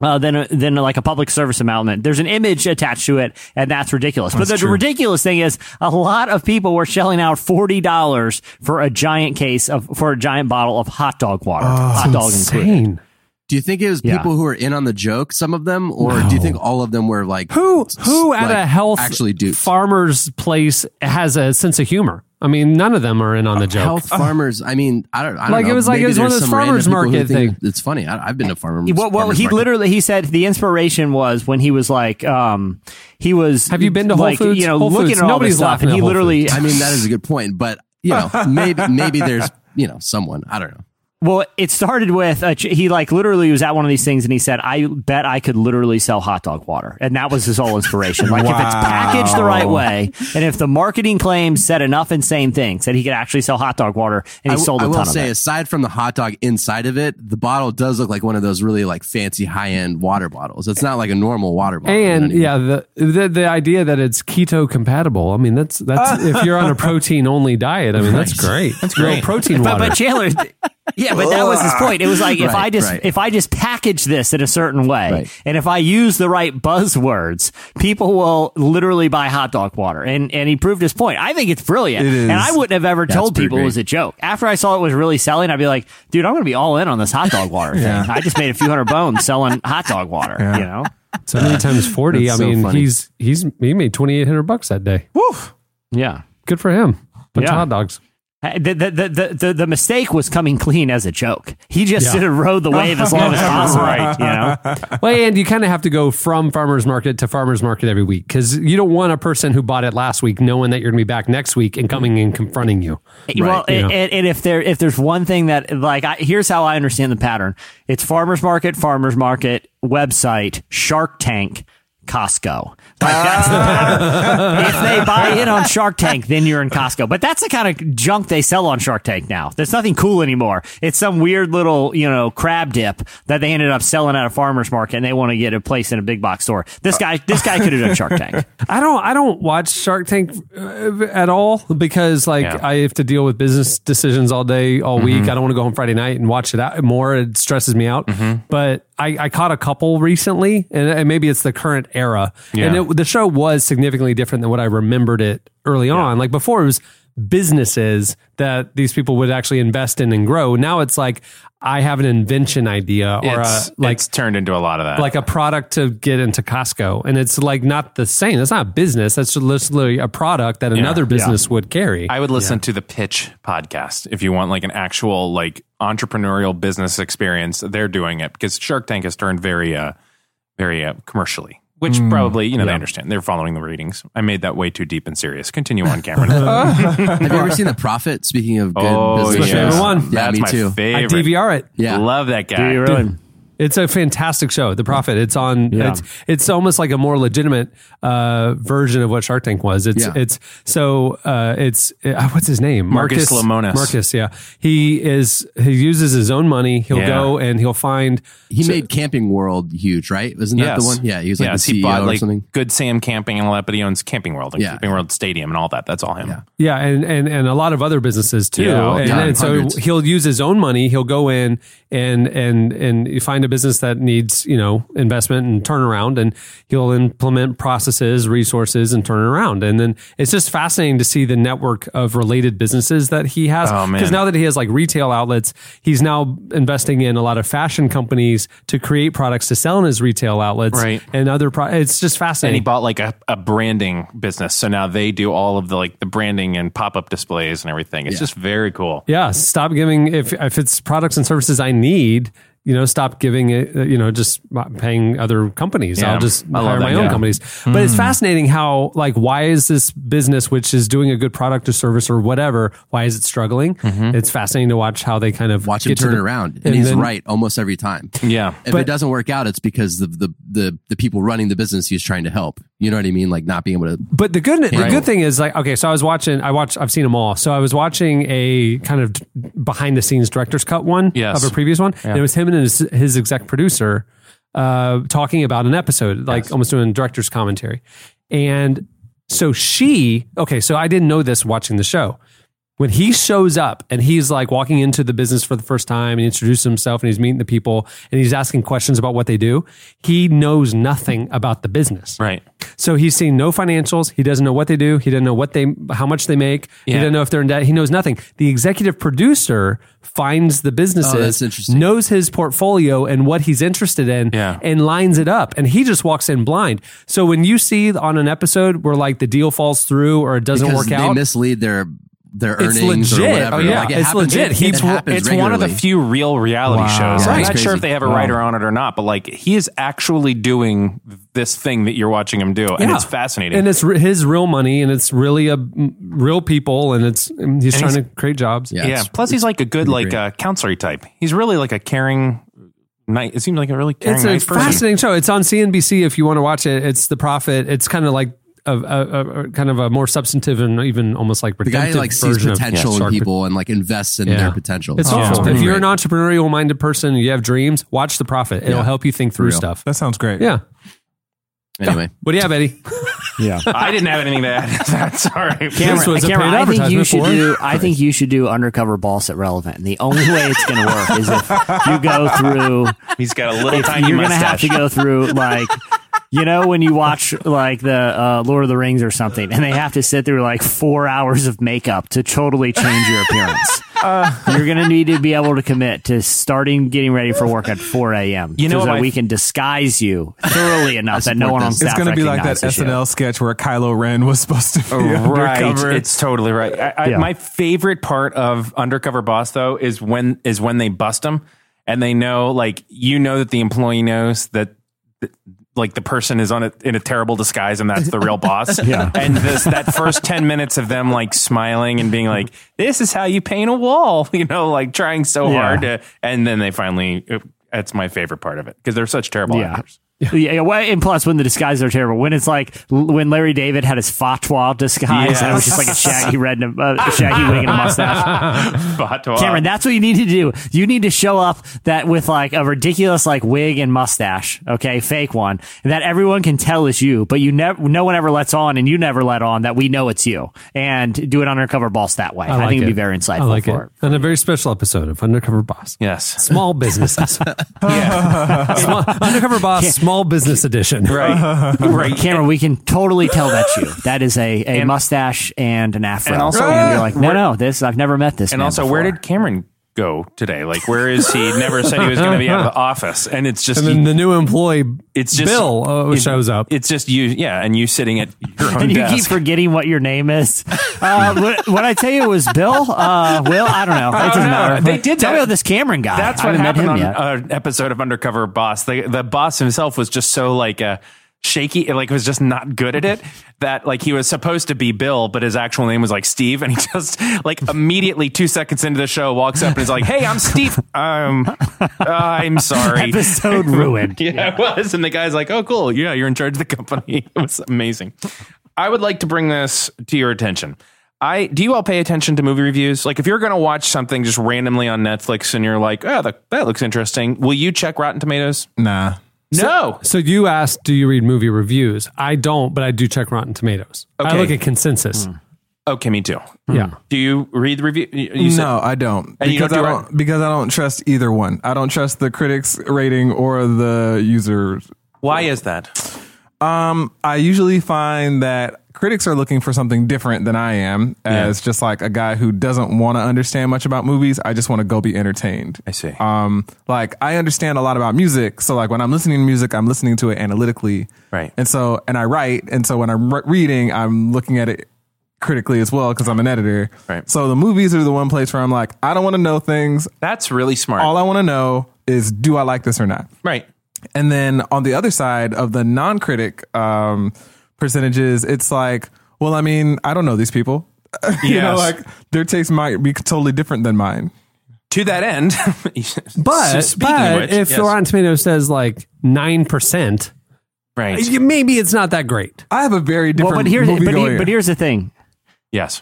uh, than than like a public service announcement. There's an image attached to it, and that's ridiculous. but the true. ridiculous thing is, a lot of people were shelling out forty dollars for a giant case of for a giant bottle of hot dog water, hot dog included. Insane. Do you think it was Yeah. people who were in on the joke, some of them, or do you think all of them were like Who who like, at a health actually do farmer's place has a sense of humor? I mean, none of them are in on the joke. Health farmers. I mean, I don't. I don't Like, it was like it was one of those farmers people who market think thing. It's funny. I, I've been to farmers. Well, well farmers he market. literally he said the inspiration was when he was like, um, he was. Have you been to Whole like, Foods? You know, Whole looking Foods. at all Nobody's this stuff, laughing and he literally. I mean, that is a good point, but you know, maybe maybe there's you know someone. I don't know. Well, it started with a, ch- he like literally was at one of these things and he said, "I bet I could literally sell hot dog water," and that was his whole inspiration. Like if it's packaged the right way, and if the marketing claims said enough insane things that he could actually sell hot dog water, and he I w- sold a I will ton of say, it. aside from the hot dog inside of it, the bottle does look like one of those really like fancy high end water bottles. It's not like a normal water bottle. And you know what I mean? yeah, the, the the idea that it's keto compatible. I mean, that's that's if you're on a protein only diet. I mean, that's great. That's great. protein But, water. but Chandler, yeah, but that was his oh. point. It was like if Right, I just right. if I just package this in a certain way, Right. and if I use the right buzzwords, people will literally buy hot dog water. And and he proved his point. I think it's brilliant, It is. and I wouldn't have ever told pretty people it was a joke. After I saw it was really selling, I'd be like, dude, I'm going to be all in on this hot dog water Yeah. thing. I just made a few hundred bones selling hot dog water. Yeah. You know. Seventy uh, times forty. I That's so mean, funny. he's he's he made twenty eight hundred bucks that day. Woof. Yeah. Good for him. Bunch Yeah. of hot dogs. The, the, the, the, the, mistake was coming clean as a joke. He just Yeah. did a rode the wave as long as possible. Right. You know? Well, and you kind of have to go from farmers market to farmers market every week because you don't want a person who bought it last week knowing that you're going to be back next week and coming and confronting you. Eh, well, you eh, know. and, and if there if there's one thing that like I, here's how I understand the pattern: it's farmers market, farmers market, website, Shark Tank, Costco. Like that's the pattern. Ah. if they buy in on Shark Tank, then you're in Costco. But that's the kind of junk they sell on Shark Tank now. There's nothing cool anymore. It's some weird little you know crab dip that they ended up selling at a farmers market, and they want to get a place in a big box store. This guy this guy could have done Shark Tank. I don't I don't watch Shark Tank uh, at all because like Yeah. I have to deal with business decisions all day all mm-hmm. week. I don't want to go home Friday night and watch it out more. It stresses me out. Mm-hmm. But I, I caught a couple recently, and, and maybe it's the current era. And it, the show was significantly different than what I remembered it early on. Like before, it was businesses that these people would actually invest in and grow. Now it's like I have an invention idea or It's, a like it's turned into a lot of that. like a product to get into Costco, and it's like not the same. It's not a business. That's just literally a product that another business would carry. I would listen to the Pitch podcast if you want like an actual like entrepreneurial business experience. They're doing it because Shark Tank has turned very uh very uh, commercially, which hmm. probably you know they understand. They're following the readings. I made that way too deep and serious. Continue on, Cameron. Have you ever seen The Profit? Speaking of good oh business, my favorite shows? one. Yeah, That's me my too. I. DVR it. Yeah. love that guy. You really? It's a fantastic show. The Profit. It's on. Yeah. It's it's almost like a more legitimate uh, version of what Shark Tank was. It's Yeah. it's so uh, it's uh, what's his name? Marcus Lemonis. Marcus. Yeah. He is. He uses his own money. He'll Yeah. go and he'll find. He made Camping World huge, right? Wasn't that the one? Yeah, he was like yes, the he CEO bought or like something. Good Sam Camping and all that, but he owns Camping World and. Camping World Stadium and all that. That's all him. Yeah. Yeah, and, and, and a lot of other businesses too. And, yeah, and so he'll use his own money. He'll go in and and and you find a business that needs you know investment and turnaround, and he'll implement processes, resources, and turn it around. And then it's just fascinating to see the network of related businesses that he has. Oh. Because now that he has like retail outlets, he's now investing in a lot of fashion companies to create products to sell in his retail outlets, Right. And other pro- it's just And fascinating. he bought like a, a branding business. So now they do all of the like the branding and pop up displays and everything. It's just very cool. Yeah, stop giving if if it's products and services I need, you know, stop giving it, uh, you know, just paying other companies. Yeah, I'll just I love hire that, my own yeah. companies. But it's fascinating how, like, why is this business, which is doing a good product or service or whatever, why is it struggling? It's fascinating to watch how they kind of Watch him get to turn the- it around, and, and he's then- right almost every time. Yeah. If But- it doesn't work out, it's because the, the the the people running the business he's trying to help. You know what I mean? Like not being able to. But the good, the good thing is like, okay, so I was watching, I watched, I've seen them all. So I was watching a kind of behind the scenes director's cut one Yes. of a previous one. And it was him and his, his exec producer, uh, talking about an episode, like almost doing director's commentary. And so she, okay, so I didn't know this watching the show. When he shows up and he's like walking into the business for the first time and he introduces himself and he's meeting the people and he's asking questions about what they do, he knows nothing about the business. Right. So he's seen no financials. He doesn't know what they do. He doesn't know what they, how much they make. He Yeah. doesn't know if they're in debt. He knows nothing. The executive producer finds the businesses, Oh, knows his portfolio and what he's interested in, Yeah. and lines it up. And he just walks in blind. So when you see on an episode where like the deal falls through or it doesn't because work out, they mislead their their It's earnings or legit. whatever. Oh, yeah. Like, it It's happens, legit. It, it happens it's one of the few real reality shows. Yeah, I'm not sure if they have a writer on it or not, but like he is actually doing this thing that you're watching him do, and Yeah. it's fascinating. And it's his real money, and it's really a real people, and it's and he's And trying he's- to create jobs. Yeah. yeah. Plus, he's like a good like uh, counselor type. He's really like a caring. night. It seems like a really caring, It's a nice person. fascinating show. It's on CNBC if you want to watch it. It's The Profit. It's kind of like a, a, a, a kind of a more substantive and even almost like The guy like sees version of potential in people and like invests in Yeah. their potential. It's Oh, awesome. pretty If you're an entrepreneurial minded person, and you have dreams, watch The Profit. It'll Yeah. help you think through stuff. That sounds great. Yeah. anyway, What do you have, Eddie? Yeah. I didn't have anything to add. to that. Sorry. Cameron, was a Cameron, paid I think you should for do. I think you should do undercover boss at relevant. And the only way it's going to work is if you go through. He's got a little If tiny you're going to have to go through like. You know when you watch like the uh, Lord of the Rings or something, and they have to sit through like four hours of makeup to totally change your appearance. Uh. You're going to need to be able to commit to starting getting ready for work at 4 a.m. You know so that my- we can disguise you thoroughly enough that no one on staff It's going to be like that recognizes you. SNL sketch where Kylo Ren was supposed to be right undercover. it's totally right I, I, Yeah. my favorite part of undercover boss though is when is when they bust them and they know like you know that the employee knows that that, like the person is on a, in a terrible disguise and that's the real boss Yeah. and this that first 10 minutes of them like smiling and being like this is how you paint a wall you know like trying so Yeah. hard to and then they finally uh, that's my favorite part of it because they're such terrible Yeah. actors Yeah, yeah, well, and plus when the disguises are terrible, when it's like when Larry David had his fatwa disguise, and it was just like a shaggy red, and a, uh, shaggy wig and a mustache. But, uh, Cameron, that's what you need to do. You need to show up that with like a ridiculous like wig and mustache, okay, fake one, that everyone can tell is you, but you never, no one ever lets on, and you never let on that we know it's you, and do an undercover boss that way. I, like think it'd be very insightful I like for it. And a very special episode of Undercover Boss. yes Small businesses. Small, Undercover Boss, Small Small business Edition. right right Cameron, we can totally tell that's you. That is a, a mustache and an afro. and also- and you're like, no, no, this I've never met this. And man also, where did Cameron go today? Like, where is he? Never said he was going to be out of the office, and it's just And then the new employee, it's just Bill, uh, it- shows up. It's just you, yeah, and you sitting at your own And you keep forgetting what your name is. Uh, what, what I tell you it was Bill. Uh, Will, I don't know. It doesn't know. matter. They did tell that. me about this Cameron guy. That's I what happened on yet. an episode of Undercover Boss. The the boss himself was just so like uh, shaky, like was just not good at it. That like he was supposed to be Bill, but his actual name was like Steve, and he just like immediately two seconds into the show walks up and is like, "Hey, I'm Steve. Um, I'm sorry." Episode ruined. Yeah, it was. And the guy's like, oh, cool. Yeah, you're in charge of the company. It was amazing. I would like to bring this to your attention. I do you all pay attention to movie reviews? Like if you're going to watch something just randomly on Netflix and you're like, oh, that, that looks interesting, will you check Rotten Tomatoes? nah. No. So you asked, do you read movie reviews? I don't, but I do check Rotten Tomatoes. I Okay. look at consensus. Okay, me too. Yeah. Do you read the review? You you said- no, I don't. And you Because don't I do don't because I don't trust either one. I don't trust the critics rating or the users. Why is that? Um, I usually find that critics are looking for something different than I am as just like a guy who doesn't want to understand much about movies. I just want to go be entertained. I see. Um, like I understand a lot about music, so like when I'm listening to music, I'm listening to it analytically, Right. And so, and I write, and so when I'm re- reading, I'm looking at it critically as well because I'm an editor. Right. So the movies are the one place where I'm like, I don't want to know things. That's really smart. All I want to know is do I like this or not? Right. And then on the other side of the non-critic um, percentages, it's like, well, I mean, I don't know these people. you know, Yes. like their taste might be totally different than mine. To that end, But, speaking but of which, if yes. Rotten Tomatoes says like nine percent, right, maybe it's not that great. I have a very different Well, but here's movie but, going. here- but here's the thing. yes,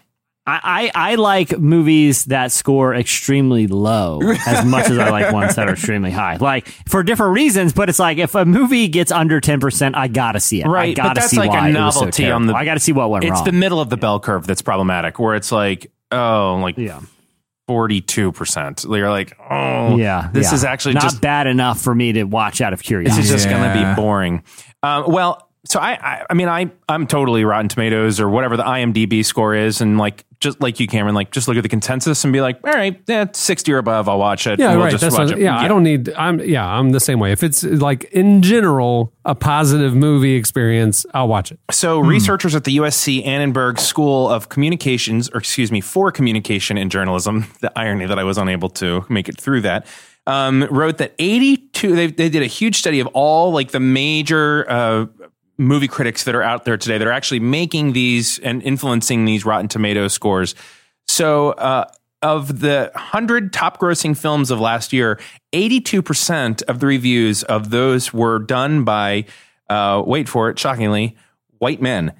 I, I, I like movies that score extremely low as much as I like ones that are extremely high. Like for different reasons, but it's like if a movie gets under ten percent, I gotta see it. I Right, but gotta that's see like a why it was so novelty on the- I gotta see what went it's wrong. It's the middle of the bell curve that's problematic, where it's like, oh, like yeah, forty-two percent. You're like, oh, yeah. this yeah. is actually not just bad enough for me to watch out of curiosity. this is just going to be boring. Um, well, so I, I, I mean, I, I'm totally Rotten Tomatoes or whatever the IMDb score is, and like just like you, Cameron, like just look at the consensus and be like, all right, yeah, sixty or above, I'll watch it. Yeah, we'll right. Just That's watch what, it. yeah, I don't need. I'm yeah, I'm the same way. If it's like in general a positive movie experience, I'll watch it. So, researchers at the USC Annenberg School of Communications, or excuse me, for Communication and Journalism, the irony that I was unable to make it through that, um, wrote that 82, they, they did a huge study of all like the major uh, movie critics that are out there today that are actually making these and influencing these Rotten Tomato scores. So, uh, of the 100 top grossing films of last year, 82% of the reviews of those were done by, uh, wait for it, shockingly, white men.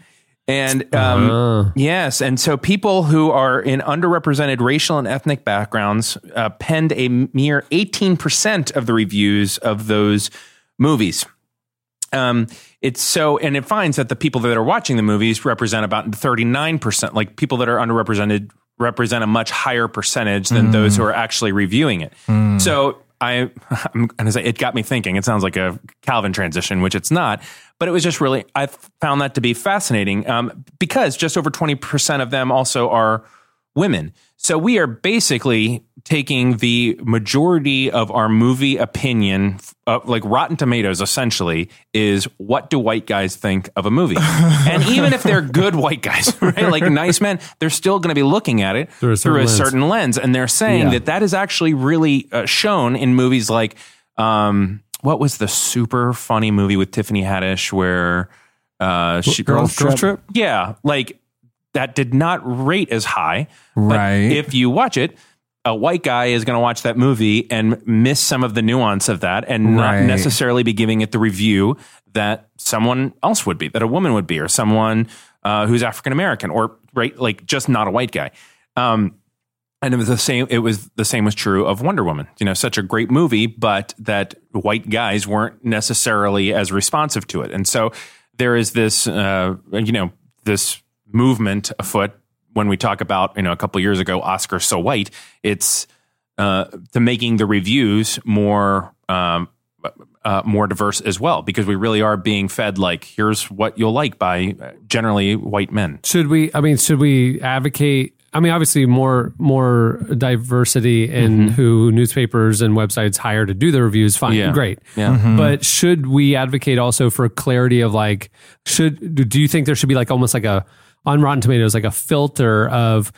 And um, yes, and so people who are in underrepresented racial and ethnic backgrounds uh, penned a mere 18% of the reviews of those movies. Um, it's so, and it finds that the people that are watching the movies represent about 39%, like people that are underrepresented represent a much higher percentage than those who are actually reviewing it. So I, I'm going to say it got me thinking. It sounds like a Calvin transition, which it's not, but it was just really, I found that to be fascinating um, because just over 20% of them also are women. So we are basically taking the majority of our movie opinion, uh, like Rotten Tomatoes, essentially, is what do white guys think of a movie? and even if they're good white guys, right, like nice men, they're still going to be looking at it Through a certain lens. certain lens. And they're saying Yeah. that that is actually really uh, shown in movies like, um, what was the super funny movie with Tiffany Haddish where uh, she Girls, girls trip. yeah, like that did not rate as high. But Right. if you watch it, a white guy is going to watch that movie and miss some of the nuance of that and not Right. necessarily be giving it the review that someone else would be, that a woman would be, or someone uh, who's African American, or right, like just not a white guy. Um, and it was the same. It was the same was true of Wonder Woman. You know, such a great movie, but that white guys weren't necessarily as responsive to it. And so there is this, uh, you know, this movement afoot when we talk about, you know, a couple of years ago, Oscar so white. It's uh, to making the reviews more. Um, uh, more diverse as well, because we really are being fed like here's what you'll like by uh, generally white men. Should we? I mean, should we advocate? I mean, obviously, more more diversity in who newspapers and websites hire to do the reviews. Fine, Yeah. great. Yeah. But should we advocate also for clarity of like, should do you think there should be like almost like a on Rotten Tomatoes like a filter of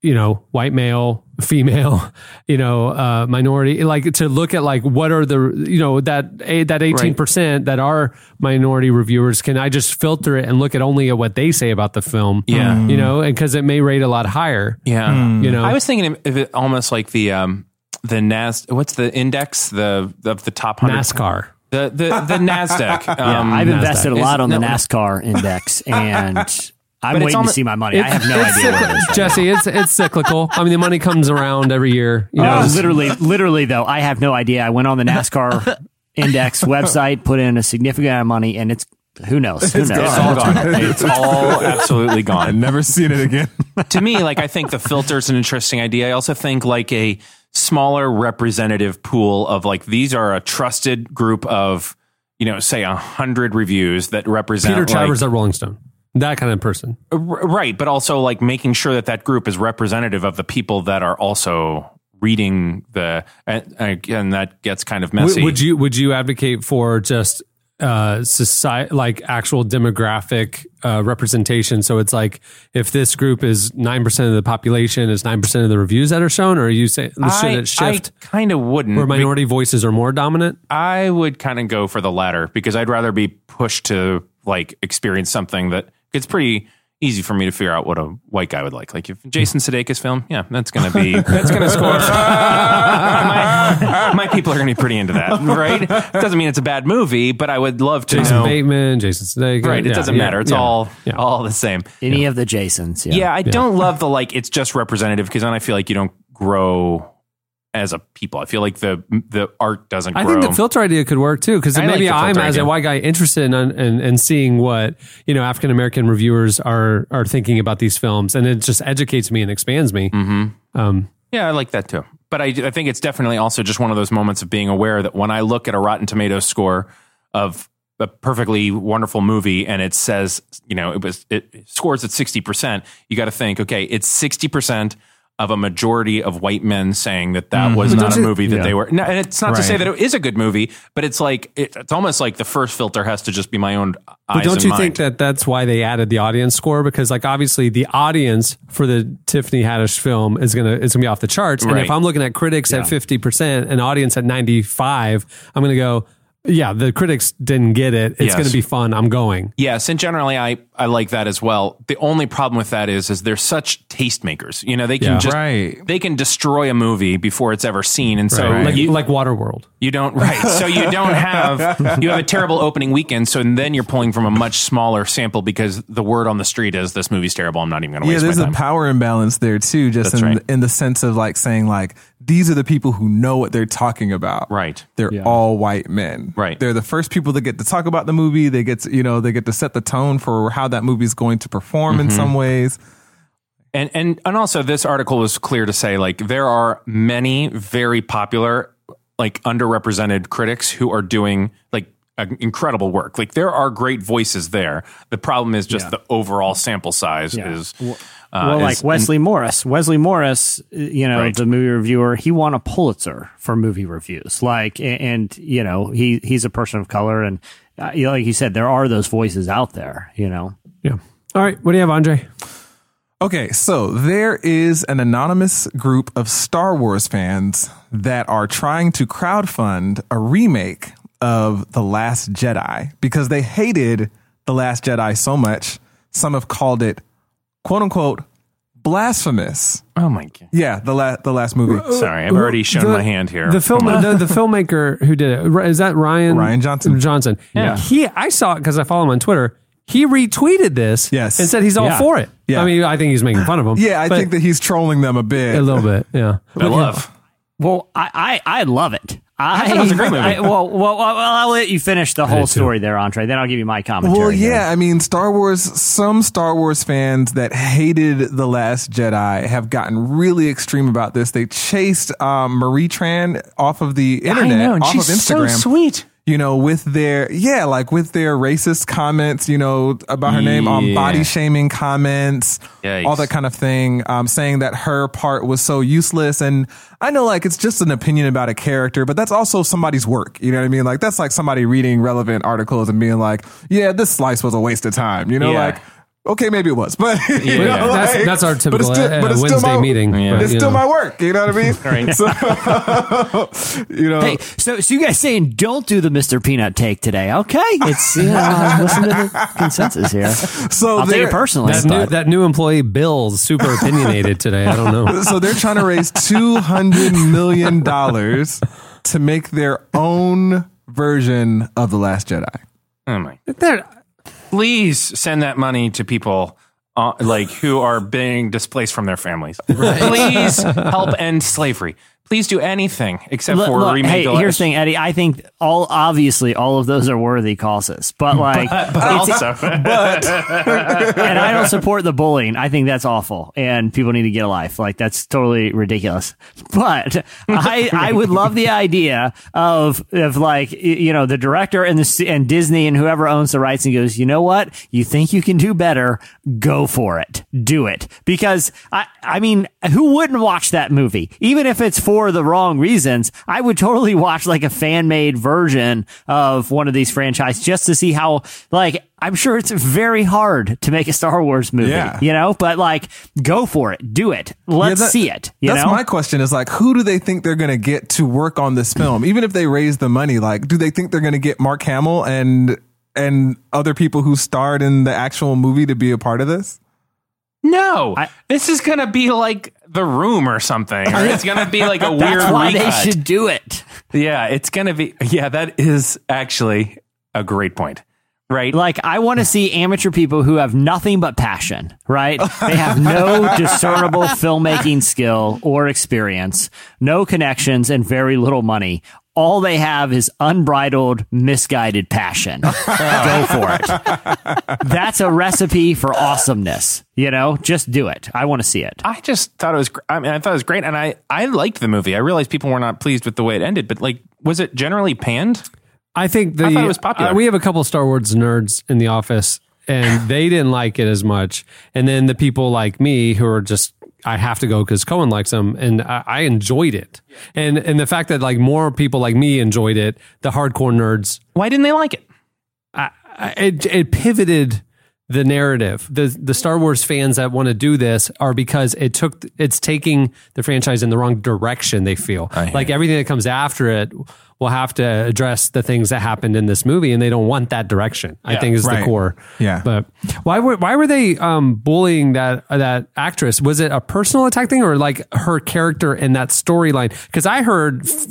you know white male female you know uh minority like to look at like what are the you know that that 18% that are minority reviewers can i just filter it and look at only at what they say about the film? Yeah. you know and because it may rate a lot higher. Yeah, you know? I was thinking of it almost like the um the Nas. What's the index? The of the top hundred? Nascar. The the the Nasdaq. Yeah, Um, I've invested a lot on the no, NASCAR index, and I'm But it's waiting to almost- see my money. I have no It's idea what it cyclical. is. right jesse it's it's cyclical i mean the money comes around every year you know now. literally, literally though, I have no idea. I went on the NASCAR index website, put in a significant amount of money, and it's who knows? Who knows? It's all gone. It's all absolutely gone. I've never seen it again. to me, like I think the filter is an interesting idea. I also think like a smaller representative pool of like these are a trusted group of you know say a hundred reviews that represent peter like- travers at rolling stone that kind of person R- right, but also like making sure that that group is representative of the people that are also reading the and again that gets kind of messy. Would, you would you advocate for just uh society like actual demographic uh representation so it's like if this group is 9% of the population is 9% of the reviews that are shown or are you saying should I, it shift kind of wouldn't. where minority voices are more dominant I would kind of go for the latter because I'd rather be pushed to like experience something that it's pretty easy for me to figure out what a white guy would like. Like if Jason Sudeikis film, yeah, that's gonna be that's gonna score. my, my people are gonna be pretty into that, right? It doesn't mean it's a bad movie, but I would love to Jason know. Bateman Jason Sudeikis Right, it yeah, doesn't yeah, matter. It's yeah, all yeah. all the same. Any of the Jasons. Yeah. Yeah, I don't love the like it's just representative because then I feel like you don't grow as a people. I feel like the the art doesn't I think the filter idea could work too, because I like maybe I'm filter as idea. a white guy interested in, in in seeing what you know African American reviewers are are thinking about these films, and it just educates me and expands me. Mm-hmm. Um, Yeah, I like that too. But I, I think it's definitely also just one of those moments of being aware that when I look at a Rotten Tomatoes score of a perfectly wonderful movie and it says, you know, it was it scores at 60%, you got to think, okay, it's 60% of a majority of white men saying that that was not a movie that yeah. they were. No, and it's not to say that it is a good movie, but it's like it, it's almost like the first filter has to just be my own eyes but don't you mind. think that that's why they added the audience score? Because like obviously the audience for the Tiffany Haddish film is gonna is gonna be off the charts, and Right. if I'm looking at critics at fifty percent and audience at ninety five, I'm gonna go. Yeah, the critics didn't get it. It's Yes. going to be fun. I'm going. Yes, and generally I, I like that as well. The only problem with that is is they're such tastemakers. You know, they can Yeah. just Right. they can destroy a movie before it's ever seen. And so Like you, like Waterworld. you don't right. So you don't have you have a terrible opening weekend, so then you're pulling from a much smaller sample because the word on the street is this movie's terrible. I'm not even gonna Yeah, waste there's my a power imbalance there too, just That's in right. in the sense of like saying like these are the people who know what they're talking about. Right. They're all white men. Right. They're the first people that get to talk about the movie. They get to, you know, they get to set the tone for how that movie is going to perform Mm-hmm. in some ways. And and and also this article was clear to say like there are many very popular like underrepresented critics who are doing like incredible work. Like there are great voices there. The problem is just the overall sample size Yeah. is well, uh, like is- Wesley Morris. Wesley Morris, you know, Right. the movie reviewer, he won a Pulitzer for movie reviews. Like, and, and you know, he he's a person of color, and uh, you know, like you said, there are those voices out there. You know, Yeah. All right. What do you have, Andre? Okay, so there is an anonymous group of Star Wars fans that are trying to crowdfund a remake of The Last Jedi because they hated The Last Jedi so much. Some have called it quote unquote blasphemous. oh my god. Yeah, the last the last movie. Sorry, I've already shown The- my hand here. The film, the, the filmmaker who did it is that Rian Rian Johnson. Johnson. Yeah. He, I saw it because I follow him on Twitter. He retweeted this, Yes. and said he's all Yeah. for it. Yeah. I mean, I think he's making fun of him. Yeah, I think that he's trolling them a bit. a little bit. Yeah, I love. well, I I, I love it. I, thought it was a great movie. I- well, well, well, I'll let you finish the whole did too. story there, Andre. Then I'll give you my commentary. Well, here. yeah, I mean, Star Wars, some Star Wars fans that hated The Last Jedi have gotten really extreme about this. They chased um, Marie Tran off of the internet, I know, and off she's of Instagram. so sweet. You know, with their, yeah, like with their racist comments, you know, about her name, um, body shaming comments, Yikes. all that kind of thing, um, saying that her part was so useless. And I know, like, it's just an opinion about a character, but that's also somebody's work. You know what I mean? Like, that's like somebody reading relevant articles and being like, yeah, this slice was a waste of time. You know, Yeah. like, okay, maybe it was, but you Yeah. know, that's like- that's our but typical it's still- uh, but it's still Wednesday my- meeting. Yeah. but, It's still know. my work. You know what I mean? Right. So, you know, Hey, so so you guys saying don't do the Mr. Peanut take today? Okay, it's you know, listen to the consensus here. so I'll take they're- it personally. That new, that new employee Bill's super opinionated today. I don't know. so they're trying to raise two hundred million dollars to make their own version of the Last Jedi. Oh my. They're- Please send that money to people uh, like who are being displaced from their families. Please help end slavery. Please do anything except for look, remake hey, the here's the thing, Eddie. I think all obviously all of those are worthy causes, but like, But it's- also, and I don't support the bullying. I think that's awful, and people need to get a life. Like that's totally ridiculous. But I, I would love the idea of of like you know the director and the and Disney and whoever owns the rights and goes, you know what, you think you can do better, go for it, do it. Because I I mean, who wouldn't watch that movie, even if it's for for the wrong reasons, I would totally watch like a fan made version of one of these franchises just to see how, like, I'm sure it's very hard to make a Star Wars movie, Yeah. you know, but like, go for it. Do it. Let's Yeah, that- see it. That's know? my question is like, who do they think they're going to get to work on this film? Even if they raise the money, like, do they think they're going to get Mark Hamill and and other people who starred in the actual movie to be a part of this? No, I- this is gonna be like The Room or something. Or it's gonna be like a weird That's why they should do it. Yeah, it's gonna be. Yeah, that is actually a great point. Right? Like, I want to see amateur people who have nothing but passion, right? They have no discernible filmmaking skill or experience, no connections, and very little money. All they have is unbridled, misguided passion. Go for it. That's a recipe for awesomeness. You know, just do it. I want to see it. I just thought it was. gr- I mean, I thought it was great, and I I liked the movie. I realized people were not pleased with the way it ended, but like, was it generally panned? I think the I thought it was popular. uh, we have a couple Star Wars nerds in the office, and they didn't like it as much. And then the people like me who are just I have to go because Cohen likes them, and I, I enjoyed it. And and the fact that like more people like me enjoyed it, the hardcore nerds, Why didn't they like it? I, I, it it pivoted the narrative. The the Star Wars fans that want to do this are because it took it's taking the franchise in the wrong direction. They feel hear like everything that comes after it will have to address the things that happened in this movie, and they don't want that direction. I think is the core. Yeah. but why were why were they um, bullying that that actress? Was it a personal attack thing or like her character in that storyline? Because I heard. F-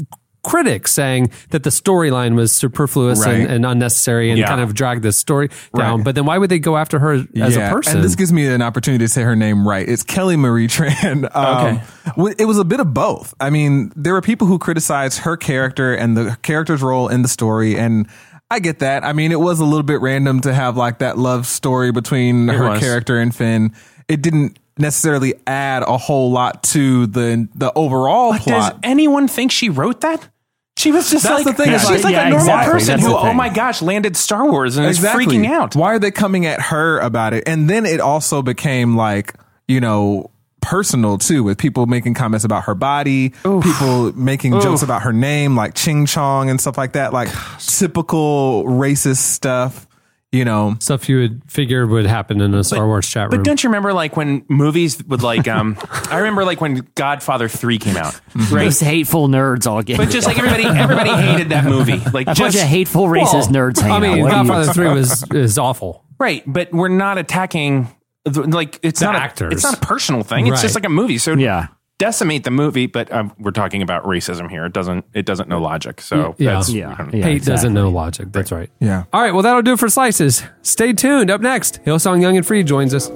Critics saying that the storyline was superfluous Right. and, and unnecessary and Yeah. kind of dragged the story down. Right. But then why would they go after her as a person? And this gives me an opportunity to say her name right. It's Kelly Marie Tran. Um, Okay. It was a bit of both. I mean, there were people who criticized her character and the character's role in the story. And I get that. I mean, it was a little bit random to have like that love story between her was. character and Finn. It didn't necessarily add a whole lot to the the overall Does plot. Does anyone think she wrote that? She was just That's like the thing, She's is like, Yeah, a normal exactly. person That's who, oh my gosh, landed Star Wars and is freaking out. Why are they coming at her about it? And then it also became like, you know, personal too, with people making comments about her body, people making jokes about her name, like Ching Chong and stuff like that, like typical racist stuff. You know, stuff you would figure would happen in a Star Wars chat room. But don't you remember like when movies would like um I remember like when Godfather 3 came out. Right? Those hateful nerds all get. But just like everybody everybody hated that movie. Like a just bunch of hateful racist Well, nerds I mean, out. What do you- Godfather Three was is awful. Right, but we're not attacking like it's The not actors. A, it's not a personal thing. It's Right. just like a movie. So Yeah. Decimate the movie. But um, we're talking about racism here. It doesn't it doesn't know logic. So Yeah. that's, Yeah. Yeah, Hate exactly. doesn't know logic. That's right. Yeah. All right. Well, that'll do it for slices. Stay tuned. Up next, Hillsong Young and Free joins us.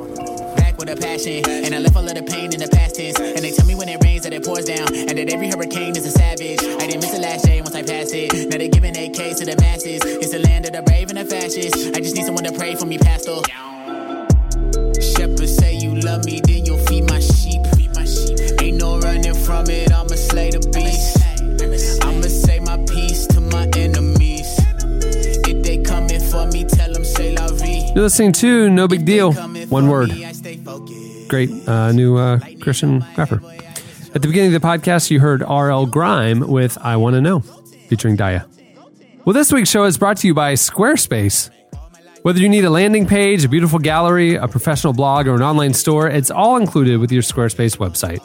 back with a passion. And I left all of the pain in the past tense. And they tell me when it rains that it pours down. And that every hurricane is a savage. I didn't miss the last day once I passed it. Now they're giving AKs to the masses. It's the land of the brave and the fascists. I just need someone to pray for me, Pastor. Shepherd say you love me, then you'll feed my running from it. I'ma slay the beast. I'ma say my peace to my enemies. If they coming for me, tell them say la vie. You're listening to nobigdyl. One word. I stay focused. Great uh, new uh, Christian rapper. At the beginning of the podcast, you heard R.L. Grime with I Want to Know, featuring Daya. Well, this week's show is brought to you by Squarespace. Whether you need a landing page, a beautiful gallery, a professional blog, or an online store, it's all included with your Squarespace website.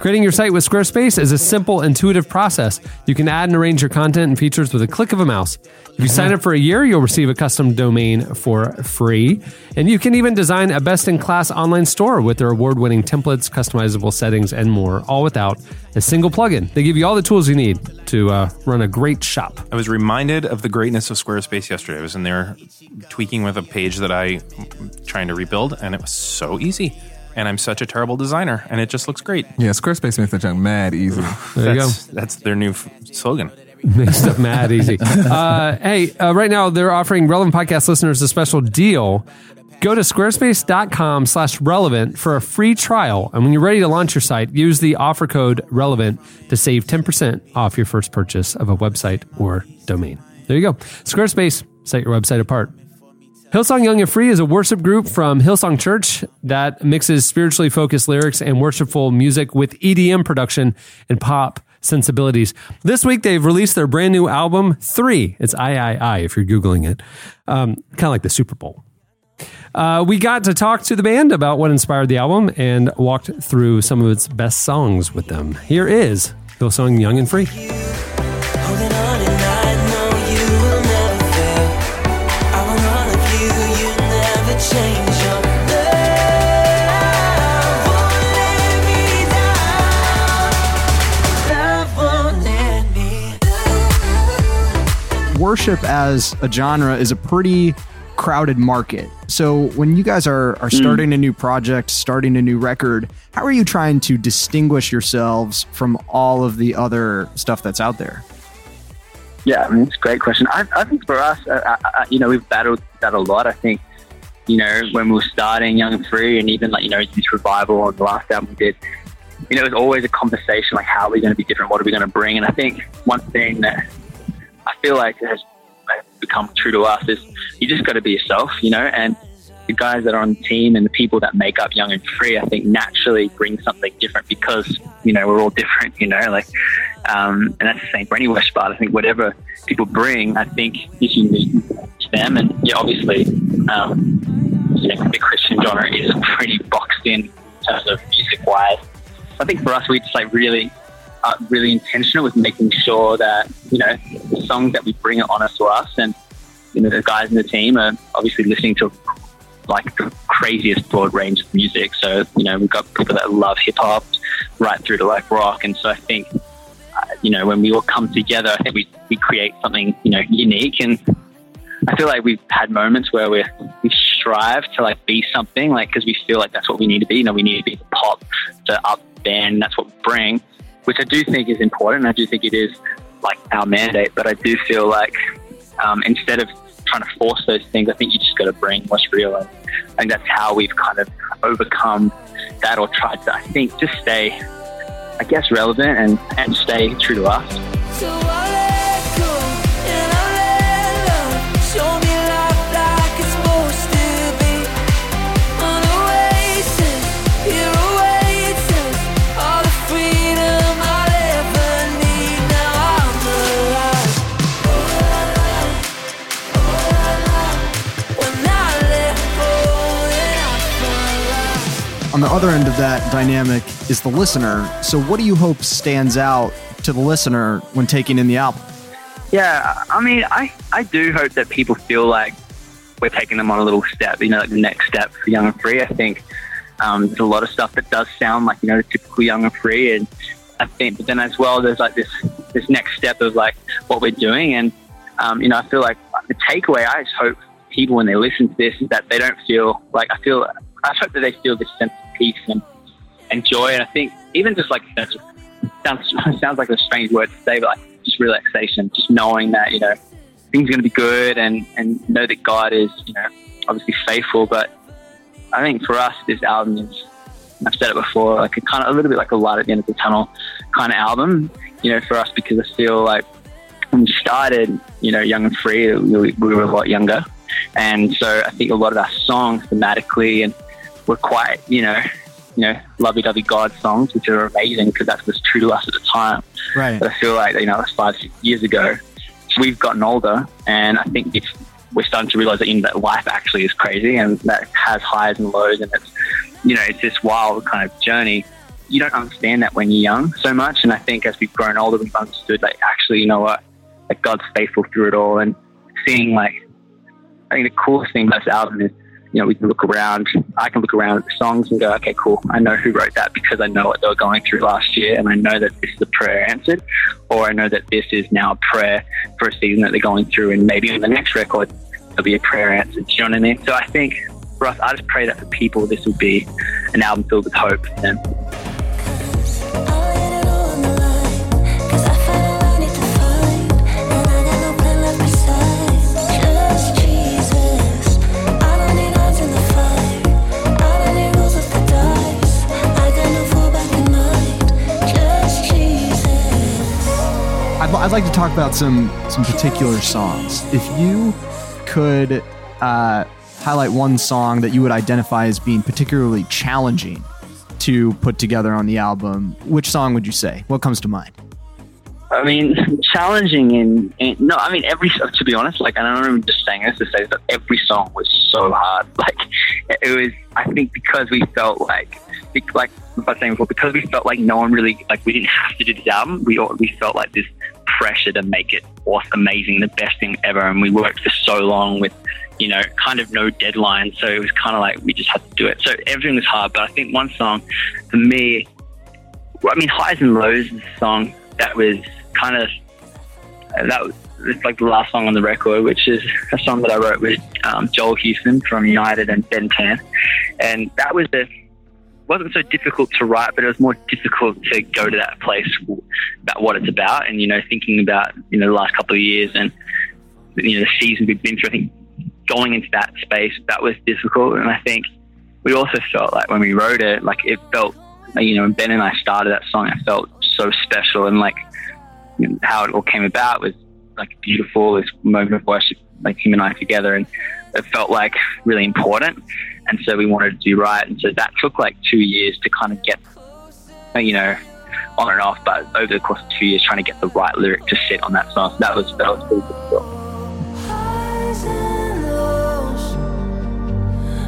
Creating your site with Squarespace is a simple, intuitive process. You can add and arrange your content and features with a click of a mouse. If you sign up for a year, you'll receive a custom domain for free. And you can even design a best in class online store with their award winning templates, customizable settings, and more, all without a single plugin. They give you all the tools you need to uh, run a great shop. I was reminded of the greatness of Squarespace yesterday. I was in there tweaking with a page that I trying to rebuild, and it was so easy. And I'm such a terrible designer, and it just looks great. Yeah, Squarespace makes that junk mad easy. There you go. that's, That's their new f- slogan. Make stuff mad easy. Uh, hey, uh, right now they're offering relevant podcast listeners a special deal. Go to squarespace.com slash relevant for a free trial. And when you're ready to launch your site, use the offer code relevant to save 10% off your first purchase of a website or domain. There you go. Squarespace, set your website apart. Hillsong Young and Free is a worship group from Hillsong Church that mixes spiritually focused lyrics and worshipful music with EDM production and pop sensibilities. This week they've released their brand new album, Three. It's I I I if you're Googling it. Um, kind of like the Super Bowl. Uh, we got to talk to the band about what inspired the album and walked through some of its best songs with them. Here is Hillsong Young and Free. Holding on and I know you will never fail. I want all of you, you never change your love. Won't let me down. Love won't let me worship as a genre is a pretty crowded market. So when you guys are are starting a new project, starting a new record, how are you trying to distinguish yourselves from all of the other stuff that's out there? Yeah, I mean, it's a great question. I, I think for us, uh, uh, uh, you know, we've battled that a lot. I think, you know, when we were starting Young and Free and even like, you know, this revival on the last album we did, you know, it was always a conversation like, how are we going to be different? What are we going to bring? And I think one thing that I feel like has become true to us is you just got to be yourself, you know, and the guys that are on the team and the people that make up Young and Free, I think naturally bring something different because, you know, we're all different, you know, like, um, and that's the same for any West Bar. I think whatever people bring, I think is unique to them. And yeah, obviously, um, you know, the Christian genre is pretty boxed in in terms of music wise. I think for us, we just like really, really intentional with making sure that, you know, the songs that we bring are honest to us and, you know, the guys in the team are obviously listening to like the craziest broad range of music. So, you know, we've got people that love hip hop right through to like rock. And so I think, uh, you know, when we all come together, I think we, we create something, you know, unique. And I feel like we've had moments where we we strive to like be something, like, because we feel like that's what we need to be. You know, we need to be the pop, the up band, that's what we bring, which I do think is important. I do think it is like our mandate, but I do feel like um, instead of trying to force those things, I think you just got to bring what's real. And I think that's how we've kind of overcome that or tried to, I think, just stay, I guess, relevant and, and stay true to us. So On the other end of that dynamic is the listener. So what do you hope stands out to the listener when taking in the album? Yeah, I mean, I, I do hope that people feel like we're taking them on a little step, you know, like the next step for Young and Free. I think um, there's a lot of stuff that does sound like, you know, typical Young and Free. And I think, but then as well, there's like this, this next step of like what we're doing. And, um, you know, I feel like the takeaway, I just hope people, when they listen to this, is that they don't feel like, I feel, I hope that they feel this sense peace and, and joy. And I think even just like, that's, sounds, sounds like a strange word to say, but like just relaxation, just knowing that, you know, things are going to be good and, and know that God is, you know, obviously faithful. But I think for us, this album is, I've said it before, like a kind of a little bit like a light at the end of the tunnel kind of album, you know, for us, because I feel like when we started, you know, young and free, we, we were a lot younger. And so I think a lot of our songs thematically and were quite, you know, you know, lovey-dovey God songs, which are amazing because that was true to us at the time. Right. But I feel like, you know, that's five, six years ago. We've gotten older, and I think it's, we're starting to realize that, you know, that life actually is crazy and that has highs and lows, and it's, you know, it's this wild kind of journey. You don't understand that when you're young so much, and I think as we've grown older, we've understood, like, actually, you know what, like God's faithful through it all, and seeing, like, I think the coolest thing about this album is, you know, we can look around. I can look around at the songs and go, okay, cool. I know who wrote that because I know what they were going through last year, and I know that this is a prayer answered, or I know that this is now a prayer for a season that they're going through, and maybe on the next record there'll be a prayer answered. Do you know what I mean? So I think for us, I just pray that for people, this will be an album filled with hope for them. I'd, I'd like to talk about some some particular songs. If you could uh, highlight one song that you would identify as being particularly challenging to put together on the album, which song would you say? What comes to mind? I mean, challenging and, no, I mean every to be honest, like, I don't even just saying this to say that every song was so hard. Like, it was. I think because we felt like, like I was saying before, because we felt like no one really like we didn't have to do this album. We all- we felt like this pressure to make it awesome, amazing, the best thing ever, and we worked for so long with. You know, kind of no deadline, so it was kind of like we just had to do it. So everything was hard, but I think one song for me I mean, highs and lows is a song that was kind of that was like the last song on the record, which is a song that I wrote with um, Joel Houston from United and Ben Tan, and that was the wasn't so difficult to write, but it was more difficult to go to that place about what it's about, and you know, thinking about you know the last couple of years and you know the season we've been through. I think going into that space that was difficult, and I think we also felt like when we wrote it, like it felt, you know, when Ben and I started that song, it felt so special, and like you know, how it all came about was like beautiful. This moment of worship, like him and I together, and it felt like really important. And so we wanted to do right, and so that took like two years to kind of get, you know, on and off. But over the course of two years, trying to get the right lyric to sit on that song, so that was that was pretty difficult.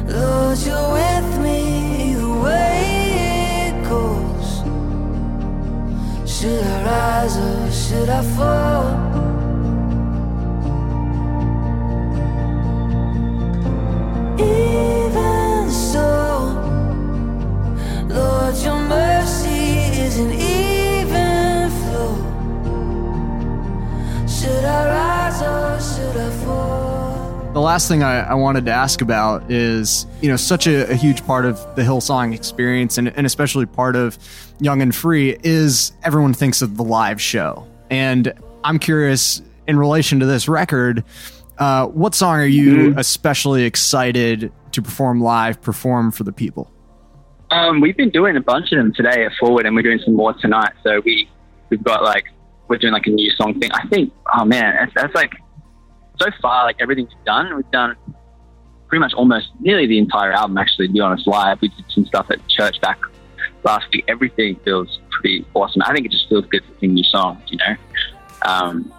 Lord, you're with me the way it goes. Should I rise or should I fall? Lord, your mercy is an even flow. Should I rise or should I fall? The last thing I, I wanted to ask about is, you know, such a, a huge part of the Hillsong experience and, and especially part of Young and Free is everyone thinks of the live show. And I'm curious, in relation to this record, uh, what song are you especially excited to perform live, perform for the people? Um, we've been doing a bunch of them today at Forward, and we're doing some more tonight. So we we've got like we're doing like a new song thing. I think, oh man, that's, that's like so far like everything's done. We've done pretty much almost nearly the entire album. Actually, to be honest, live. We did some stuff at church back last week. Everything feels pretty awesome. I think it just feels good to sing new songs. You know. Um,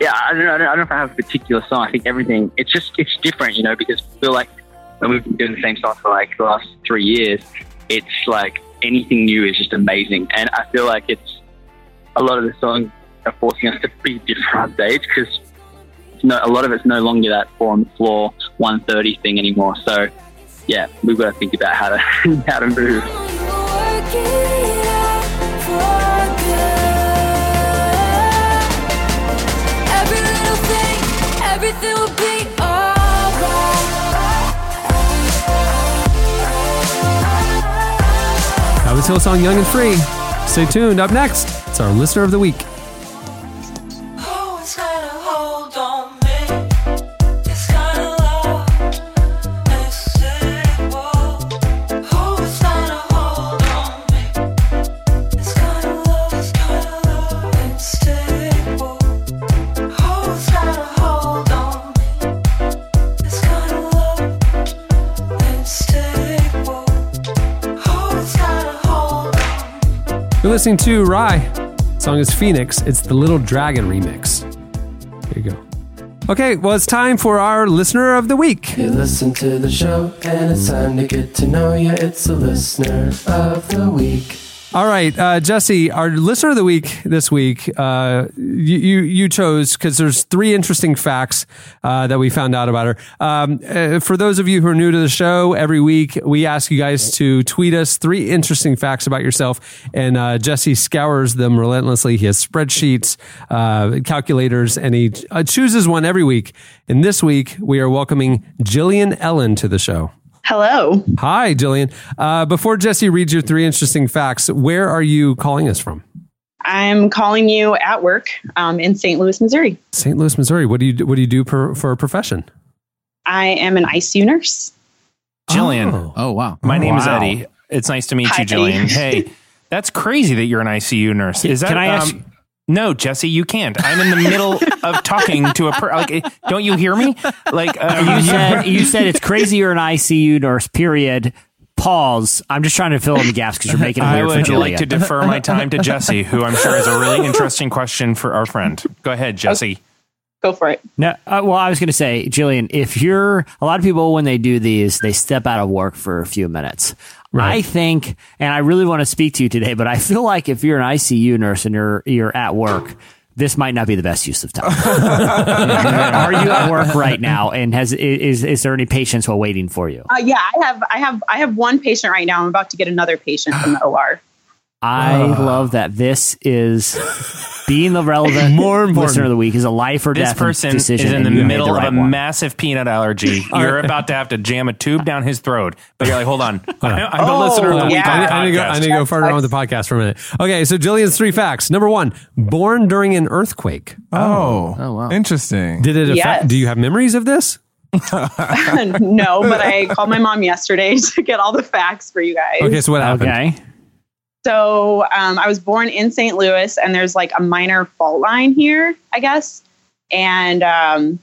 yeah, I don't, know, I don't, know if I have a particular song. I think everything it's just it's different, you know, because I feel like when we've been doing the same song for like the last three years, it's like anything new is just amazing, and I feel like it's a lot of the songs are forcing us to be different on because no, a lot of it's no longer that four on the floor, one thirty thing anymore. So yeah, we've got to think about how to how to move. Everything will be Hillsong Young and Free. Stay tuned. Up next, it's our listener of the week. Listening to Rhye. Song is Phoenix. It's the Little Dragon remix. Here you go. Okay, well, it's time for our listener of the week. You listen to the show, and it's time to get to know you. It's the listener of the week. All right, uh, Jesse, our listener of the week this week, uh, you, you you chose because there's three interesting facts uh, that we found out about her. Um, uh, for those of you who are new to the show, every week we ask you guys to tweet us three interesting facts about yourself, and uh, Jesse scours them relentlessly. He has spreadsheets, uh, calculators, and he chooses one every week. And this week we are welcoming Jillian Ellen to the show. Hello. Hi, Jillian. Uh, before Jesse reads your three interesting facts, where are you calling us from? I'm calling you at work um, in St. Louis, Missouri. St. Louis, Missouri. What do you do, what do you do per, for a profession? I am an ICU nurse. Jillian. Oh, wow. My name is Eddie. It's nice to meet Hi, you, Jillian. Eddie. Hey, that's crazy that you're an ICU nurse. Is that? Can I ask- um, no, Jesse, you can't. I'm in the middle of talking to a per- like. Don't you hear me? Like uh, You said you said it's crazier you're an ICU nurse. Period. pause. I'm just trying to fill in the gaps because you're making it I weird for would like to defer my time to Jesse, who I'm sure has a really interesting question for our friend. Go ahead, Jesse. Go for it. No, uh, well, I was going to say, Jillian, if you're a lot of people when they do these, they step out of work for a few minutes. I think, and I really want to speak to you today, but I feel like if you're an ICU nurse and you're you're at work, this might not be the best use of time. Are you at work right now, and has is is there any patients while waiting for you? Uh, yeah, I have, I have, I have one patient right now. I'm about to get another patient from the OR. I ah. love that this is being the relevant More important. listener of the week is a life or This death person decision. is in the you made middle right of a one. massive peanut allergy. You're about to have to jam a tube down his throat, but you're like, hold on. I'm the Oh, listener of the oh, week. yeah. on the I, I need to go, I need to go further on with the podcast for a minute. Okay, so Jillian's three facts. Number one, born during an earthquake. Oh, Oh, wow. Oh, interesting. Did it affect? Yes. Do you have memories of this? no, but I called my mom yesterday to get all the facts for you guys. Okay, so what happened? Okay. So um, I was born in St. Louis, and there's like a minor fault line here, I guess. And um,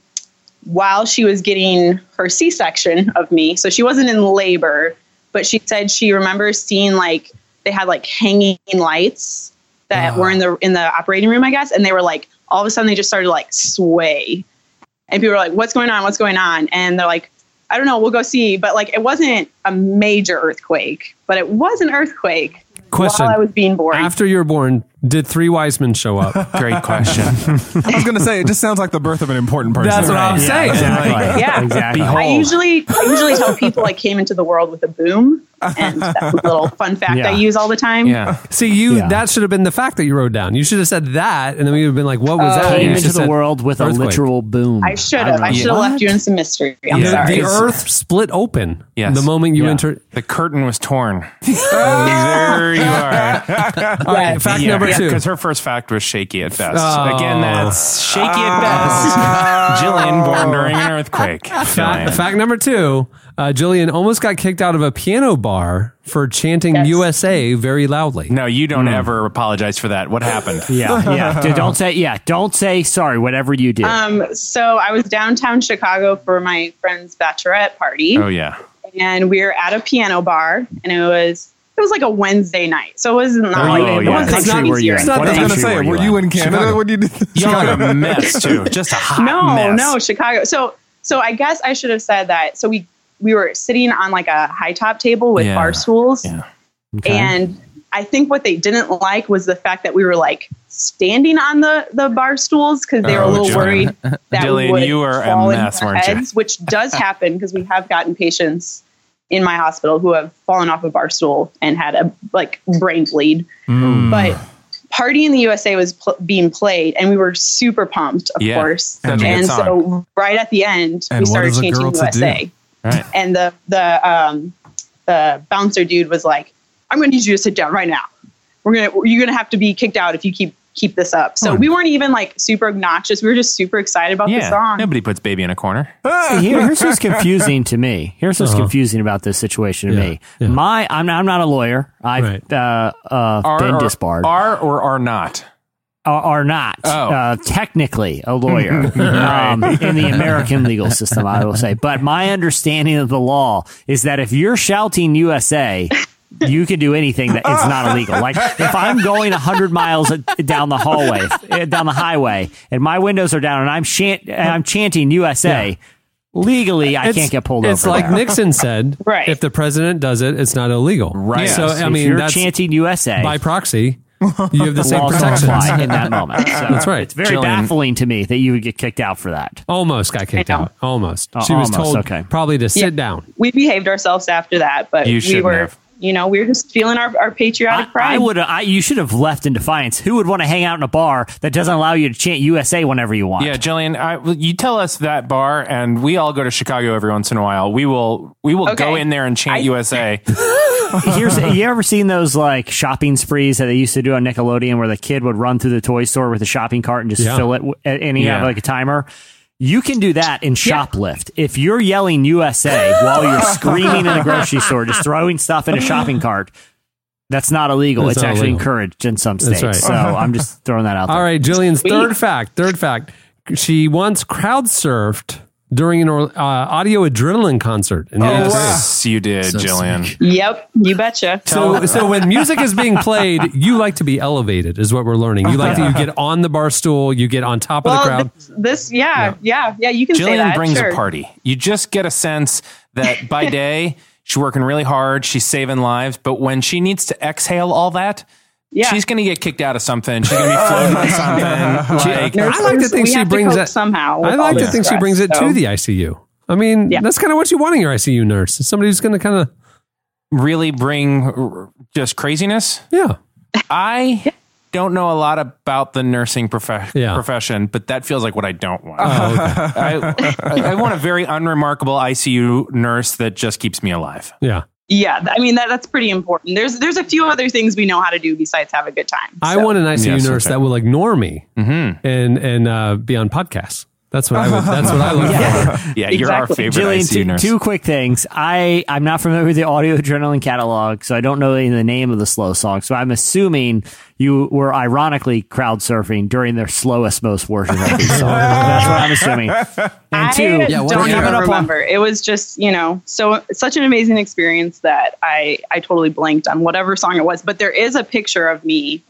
while she was getting her C-section of me, so she wasn't in labor, but she said she remembers seeing like they had like hanging lights that were in the in the operating room, I guess, and they were like all of a sudden they just started to like sway, and people were like, "What's going on? What's going on?" And they're like. I don't know. We'll go see, but like it wasn't a major earthquake, but it was an earthquake Question. while I was being born. After you were born, did three wise men show up? Great question. I was going to say, it just sounds like the birth of an important person. That's what I'm Yeah, saying. exactly. Yeah. exactly. I usually I usually tell people I came into the world with a boom, and that's a little fun fact Yeah. I use all the time. Yeah. See, you Yeah. that should have been the fact that you wrote down. You should have said that, and then we would have been like, "What was oh, that?" And Came into the world with earthquake. a literal boom. I should have. I, don't should have left you in some mystery. I'm The, sorry. the earth split open. Yes. The moment you Yeah. entered. The curtain was torn. there you are. All right, fact number two. Because her first fact was shaky at best. Oh. Again, that's shaky at best. Jillian born during an earthquake. Fact, fact number two. Uh, Jillian almost got kicked out of a piano bar for chanting Yes. USA very loudly. No, you don't ever apologize for that. What happened? yeah, yeah. Don't say yeah. Don't say sorry. Whatever you do. Um, so I was downtown Chicago for my friend's bachelorette party, Oh, yeah. and we were at a piano bar, and it was it was like a Wednesday night, so it oh, wasn't Are like, Oh, in yeah. what wasn't country like were you in? easier. What I was going to say, were were you you in? in Canada Chicago. when you did this? Y'all are a mess, too. Just a hot no, mess. no, no, Chicago. So, so I guess I should have said that. So we we were sitting on like a high top table with Yeah. bar stools, Yeah. and I think what they didn't like was the fact that we were like standing on the the bar stools because they were a Oh, little Jillian. worried that Jillian, we would you were a fall mess, into our weren't you? heads, which does happen because we have gotten patients in my hospital who have fallen off a bar stool and had a like brain bleed. Mm. But Party in the USA was pl- being played, and we were super pumped, of Yeah, course. such And so, right at the end, And we started is chanting girl USA. Right. and the the um, the bouncer dude was like, "I'm going to need you to sit down right now. We're gonna you're gonna have to be kicked out if you keep keep this up." So we weren't even like super obnoxious. We were just super excited about the song. Nobody puts baby in a corner. Here- here's what's confusing to me. Here's what's confusing about this situation to Yeah, me. yeah. My, I'm not, I'm not a lawyer. I've Right. uh, uh, Are, been disbarred. are or are not. are, are not Oh. uh, technically a lawyer um, in the American legal system, I will say. But my understanding of the law is that if you're shouting USA, you can do anything that is not illegal. Like if I'm going 100 miles down the hallway, uh, down the highway, and my windows are down, and I'm chant, and I'm chanting USA. Legally, I It's- can't get pulled It's over. It's like there. Nixon said. Right. If the president does it, it's not illegal. Right. So Yes, I if mean, you're that's chanting USA, by proxy. You have the same laws protections. in that moment. So That's right. It's very Jillian- baffling to me that you would get kicked out for that. Almost got kicked out. Almost. Oh, she was almost, told okay. probably to sit Yeah. down. we behaved ourselves after that, but You we were, have. You know, we were just feeling our, our patriotic I, pride. I would. I, you should have left in defiance. Who would want to hang out in a bar that doesn't allow you to chant USA whenever you want? Yeah, Jillian, I, you tell us that bar, and we all go to Chicago every once in a while. We will we will Okay. go in there and chant I- USA. Here's. you ever seen those like shopping sprees that they used to do on Nickelodeon, where the kid would run through the toy store with a shopping cart and just Yeah. fill it, w- and he have Yeah. like a timer. You can do that in shoplift. If you're yelling USA while you're screaming in a grocery store, just throwing stuff in a shopping cart, that's not illegal. That's it's not actually illegal. encouraged in some states. right. So I'm just throwing that out there. All right, Jillian's Sweet. third fact. Third fact. She once crowd surfed during an uh, audio adrenaline concert. In the Oh, eighth. Yes, you did, So Jillian. Yep, you betcha. So, so when music is being played, you like to be elevated, is what we're learning. You like to you get on the bar stool, you get on top of the crowd. this, this yeah, yeah, yeah, You can say Jillian that. brings sure. a party. You just get a sense that by day she's working really hard, she's saving lives, but when she needs to exhale all that, Yeah. she's going to get kicked out of something. She's going to be floating on something. Like, I like to think she brings cope it somehow. I like to this think she brings it so. to the ICU. I mean, Yeah. that's kind of what you want in your ICU nurse. Somebody who's going to kind of really bring just craziness. yeah. I don't know a lot about the nursing prof- Yeah. profession, but that feels like what I don't want. Oh, okay. I, I, I want a very unremarkable ICU nurse that just keeps me alive. yeah. Yeah, I mean that that's pretty important. There's there's a few other things we know how to do besides have a good time. I want an ICU Yes, nurse okay. that will ignore me Mm-hmm. and and uh, be on podcasts. That's what I would. That's what I look for. Yeah, you're our favorite Jillian, ICU two, nurse. two quick things. I I'm not familiar with the audio adrenaline catalog, so I don't know the name of the slow song. So I'm assuming you were ironically crowd surfing during their slowest, most version of these songs. That's what I'm assuming. And two, I Yeah, what don't are even you- remember. It was just you know so such an amazing experience that I I totally blanked on whatever song it was. But there is a picture of me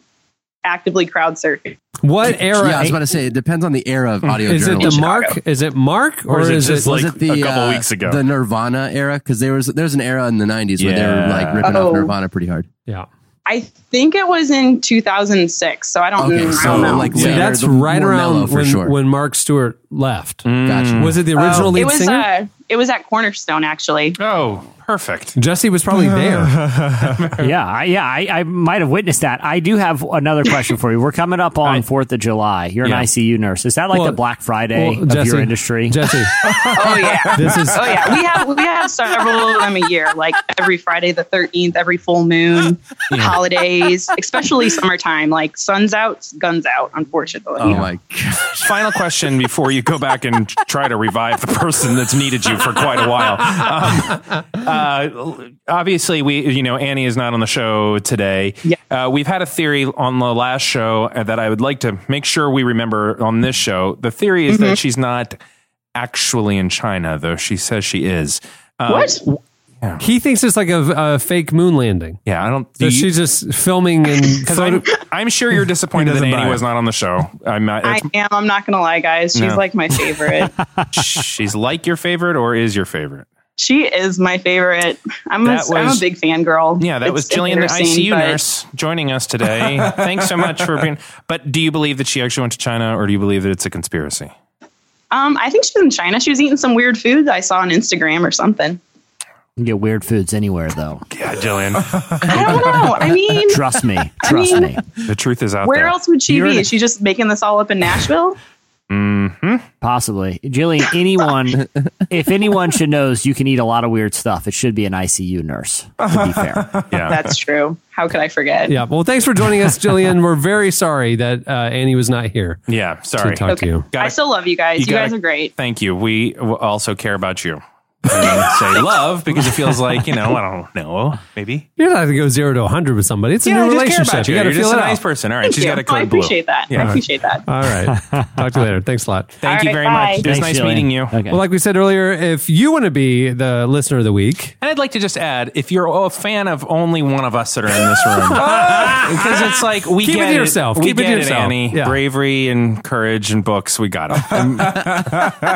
actively crowd surfing. What era? Yeah, I was about to say it depends on the era of audio is it the Mark? Is it Mark or, Or is it is just it? like- was it the a couple uh, weeks ago. the Nirvana era? Because there was there was an era in the '90s where they were like ripping Oh. off Nirvana pretty hard. yeah. I think it was in 2006. So I don't, Okay, I so don't know. like See, later, that's right around when, sure. when Mark Stuart left. Gotcha. Was it the original Oh, lead it was singer? uh, it was at Cornerstone actually. Oh, perfect. Jesse was probably there. yeah, I, yeah, I, I might have witnessed that. I do have another question for you. We're coming up on Fourth of July. You're Yeah. an ICU nurse. Is that like Well- the Black Friday well, of Jesse- your industry? Jesse, Oh yeah. this is Oh yeah, we have we have several of them a year, like every Friday the thirteenth, every full moon, holidays, especially summertime. Like sun's out, guns out. Unfortunately. oh my god! Final question before you go back and try to revive the person that's needed you for quite a while. Um, uh, obviously, we you know Annie is not on the show today. Yeah. Uh, we've had a theory on the last show uh, that I would like to make sure we remember on this show. The theory is that she's not actually in China, though she says she is. Um, What? he thinks it's like a, a fake moon landing. Yeah, I don't. So do you- she's just filming and photo- I'm, I'm sure you're disappointed that Annie was not on the show. I'm not, I am. I'm not gonna lie, guys. She's No. like my favorite. she's like your favorite or is your favorite? She is my favorite. I'm a, That I'm a big fan girl. Yeah, that It's- was it's Jillian, the ICU but- nurse, joining us today. Thanks so much for being. But do you believe that she actually went to China, or do you believe that it's a conspiracy? Um, I think she's in China. She was eating some weird food I saw on Instagram or something. You get weird foods anywhere, though. Yeah, Jillian. I don't know. I mean, Trust me. Trust mean- me. the truth is out where there. else would she You're be? in Is she just making this all up in Nashville? Possibly. Jillian, anyone, if anyone should knows you can eat a lot of weird stuff, it should be an ICU nurse, to be fair. Yeah. That's true. How could I forget? yeah. Well, thanks for joining us, Jillian. We're very sorry that uh, Annie was not here yeah. Sorry. To Sorry. talk to you. Gotta- I still love you guys. You, gotta- guys are great. Thank you. We also care about you. I say love because it feels like you know. I don't know. Maybe. You don't have to go zero to 100 with somebody. It's a Yeah, I new relationship. about you. You got to You're feel just it a nice out. person. All right. Thank She's you. got a Oh, I code blue. appreciate that. I appreciate that. All right. Talk to you later. Thanks a lot. Thank All you right, very bye. much. It was Thanks, nice Jillian. meeting you. Okay. Well, like we said earlier, if you want to be the listener of the week, And I'd like to just add, if you're a fan of only one of us that are in this room, because it's like we Keep it get to yourself. We Keep it to yourself. Annie. Yeah. Bravery and courage and books, we got them.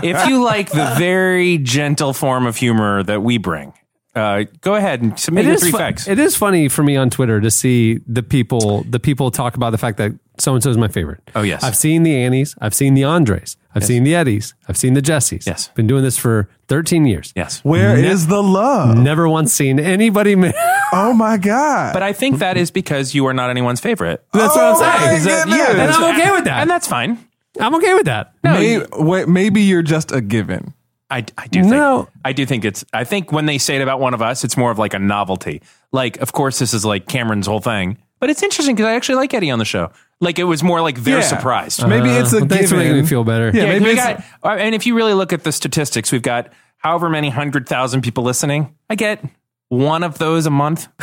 if you like the very gentle form of humor that we bring, uh, go ahead and submit it your three fu- facts. it is funny for me on Twitter to see the people the people talk about the fact that so and so is my favorite. Oh, yes. I've seen the Annies, I've seen the Andres, I've seen the Eddies, I've seen the Jessies. Yes. Been doing this for 13 years. yes. Where is the love? Never once seen anybody. ma- Oh my god! But I think that is because you are not anyone's favorite. That's Oh what I'm saying. Is that- yeah, And that's- I'm okay with that. And that's fine. I'm okay with that. May- wait, maybe you're just a given. I, I do think I do think it's I think when they say it about one of us, it's more of like a novelty. Like, of course, this is like Cameron's whole thing, but it's interesting because I actually like Eddie on the show. Like, it was more like they're Yeah. surprised. Maybe it's a Uh, Well, thanks for making me feel better. Yeah, Yeah, maybe it's, got, uh, and if you really look at the statistics, we've got however many hundred thousand people listening. I get one of those a month.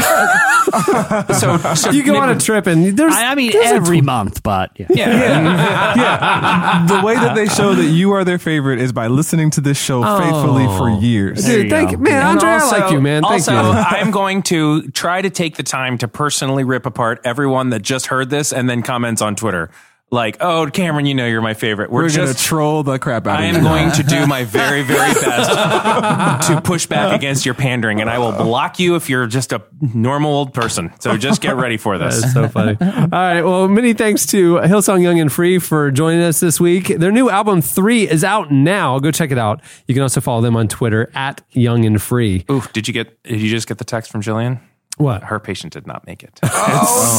so, so you go on a trip and there's. I, I mean, there's a every month, but yeah. Yeah. yeah. The way that they show that you are their favorite is by listening to this show faithfully for oh. years. Dude, thank you, man. And Andre, I also- like you, man. Thank also, you. I'm going to try to take the time to personally rip apart everyone that just heard this and then comments on Twitter. Like, oh, Cameron, you know you're my favorite. We're, We're gonna just troll the crap out of it. I of am you. going to do my very, very best to push back against your pandering, and I will block you if you're just a normal old person. So just get ready for this. is so funny. All right. Well, many thanks to Hillsong Young and Free for joining us this week. Their new album three is out now. Go check it out. You can also follow them on Twitter at Young and Free. Ooh, did you get? Did you just get the text from Jillian? What? Her patient did not make it.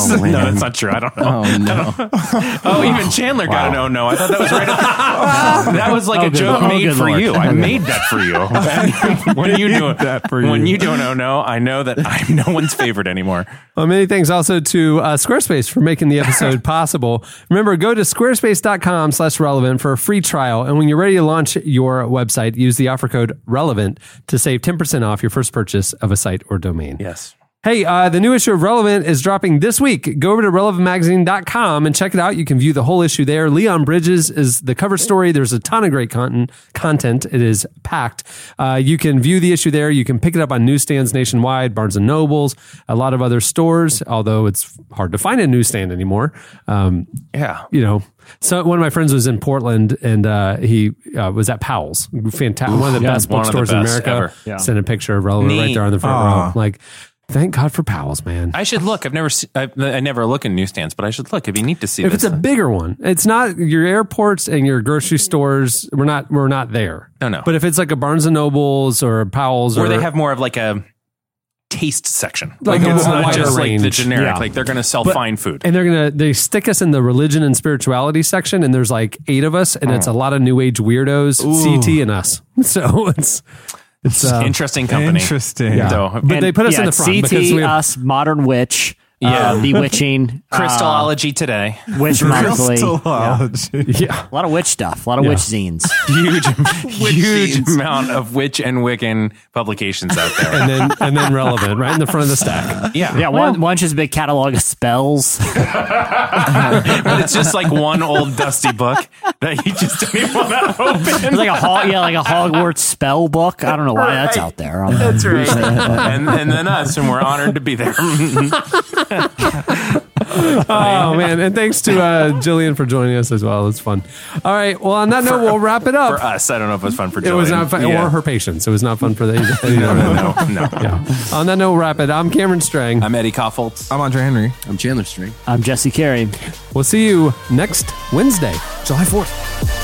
Oh, no, that's not true. I don't know. Oh, no. Oh, even Chandler got an oh no. I thought that was right. At the, that was like Oh, a joke Lord. Oh, made good for Lord. you. I made that for you. when you do that for you. when you don't oh no, I know that I'm no one's favorite anymore. Well, many thanks also to uh, Squarespace for making the episode possible. Remember, go to squarespace.com slash relevant for a free trial. And when you're ready to launch your website, use the offer code relevant to save 10% off your first purchase of a site or domain. Yes. Hey, uh, the new issue of Relevant is dropping this week. Go over to relevantmagazine.com and check it out. You can view the whole issue there. Leon Bridges is the cover story. There's a ton of great content. Content. It is packed. Uh, you can view the issue there. You can pick it up on newsstands nationwide, Barnes and Nobles, a lot of other stores. Although it's hard to find a newsstand anymore. Um, Yeah. you know, so one of my friends was in Portland and uh, he uh, was at Powell's, fantastic, one of the Yeah, best one of the bookstores in America. ever. Yeah. Sent a picture of Relevant right there on the front Aw. row. Like, thank God for Powell's, man. I should look. I've never. Se- I, I never look in newsstands, but I should look. It'd be neat to see. if this. it's a bigger one, it's not your airports and your grocery stores. We're not. We're not there. No, no. But if it's like a Barnes and Nobles or Powell's, where or they have more of like a taste section. Like Like, it's not just like the generic. Yeah. Like they're going to sell But- fine food. and they're gonna they stick us in the religion and spirituality section, and there's like eight of us, and it's oh. a lot of new age weirdos, CT and us. So it's it's uh, Interesting company. Interesting. Yeah. So, But they put us yeah, in the front CT, because we have- us, Modern Witch, Yeah. uh, Bewitching, uh, Crystallology today. Witch Monthly. Yeah. Crystallology. yeah. A lot of witch stuff, a lot of Yeah. witch zines. Huge, huge amount of witch and Wiccan publications out there. and then and then relevant right in the front of the stack. yeah, Yeah, one one's just a big catalog of spells. but it's just like one old dusty book that you just don't even want to open. It's like a hog, yeah, like a Hogwarts spell book. I don't know why that's out there. Um, That's right. and, and then us, and we're honored to be there. Oh man, and thanks to uh, Jillian for joining us as well. It's fun. All right, well on that note, we'll wrap it up. for us, I don't know if it was fun for Jillian. It was not fun, Yeah. or her patients. It was not fun for the. No, no, no, no. Yeah. On that note, we'll wrap it. I'm Cameron Strang. I'm Eddie Kaufholz. I'm Andre Henry. I'm Chandler Strang. I'm Jesse Carey. We'll see you next Wednesday, July 4th.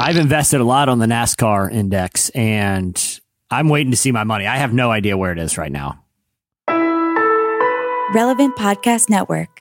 I've invested a lot on the NASCAR index and I'm waiting to see my money. I have no idea where it is right now. Relevant Podcast Network.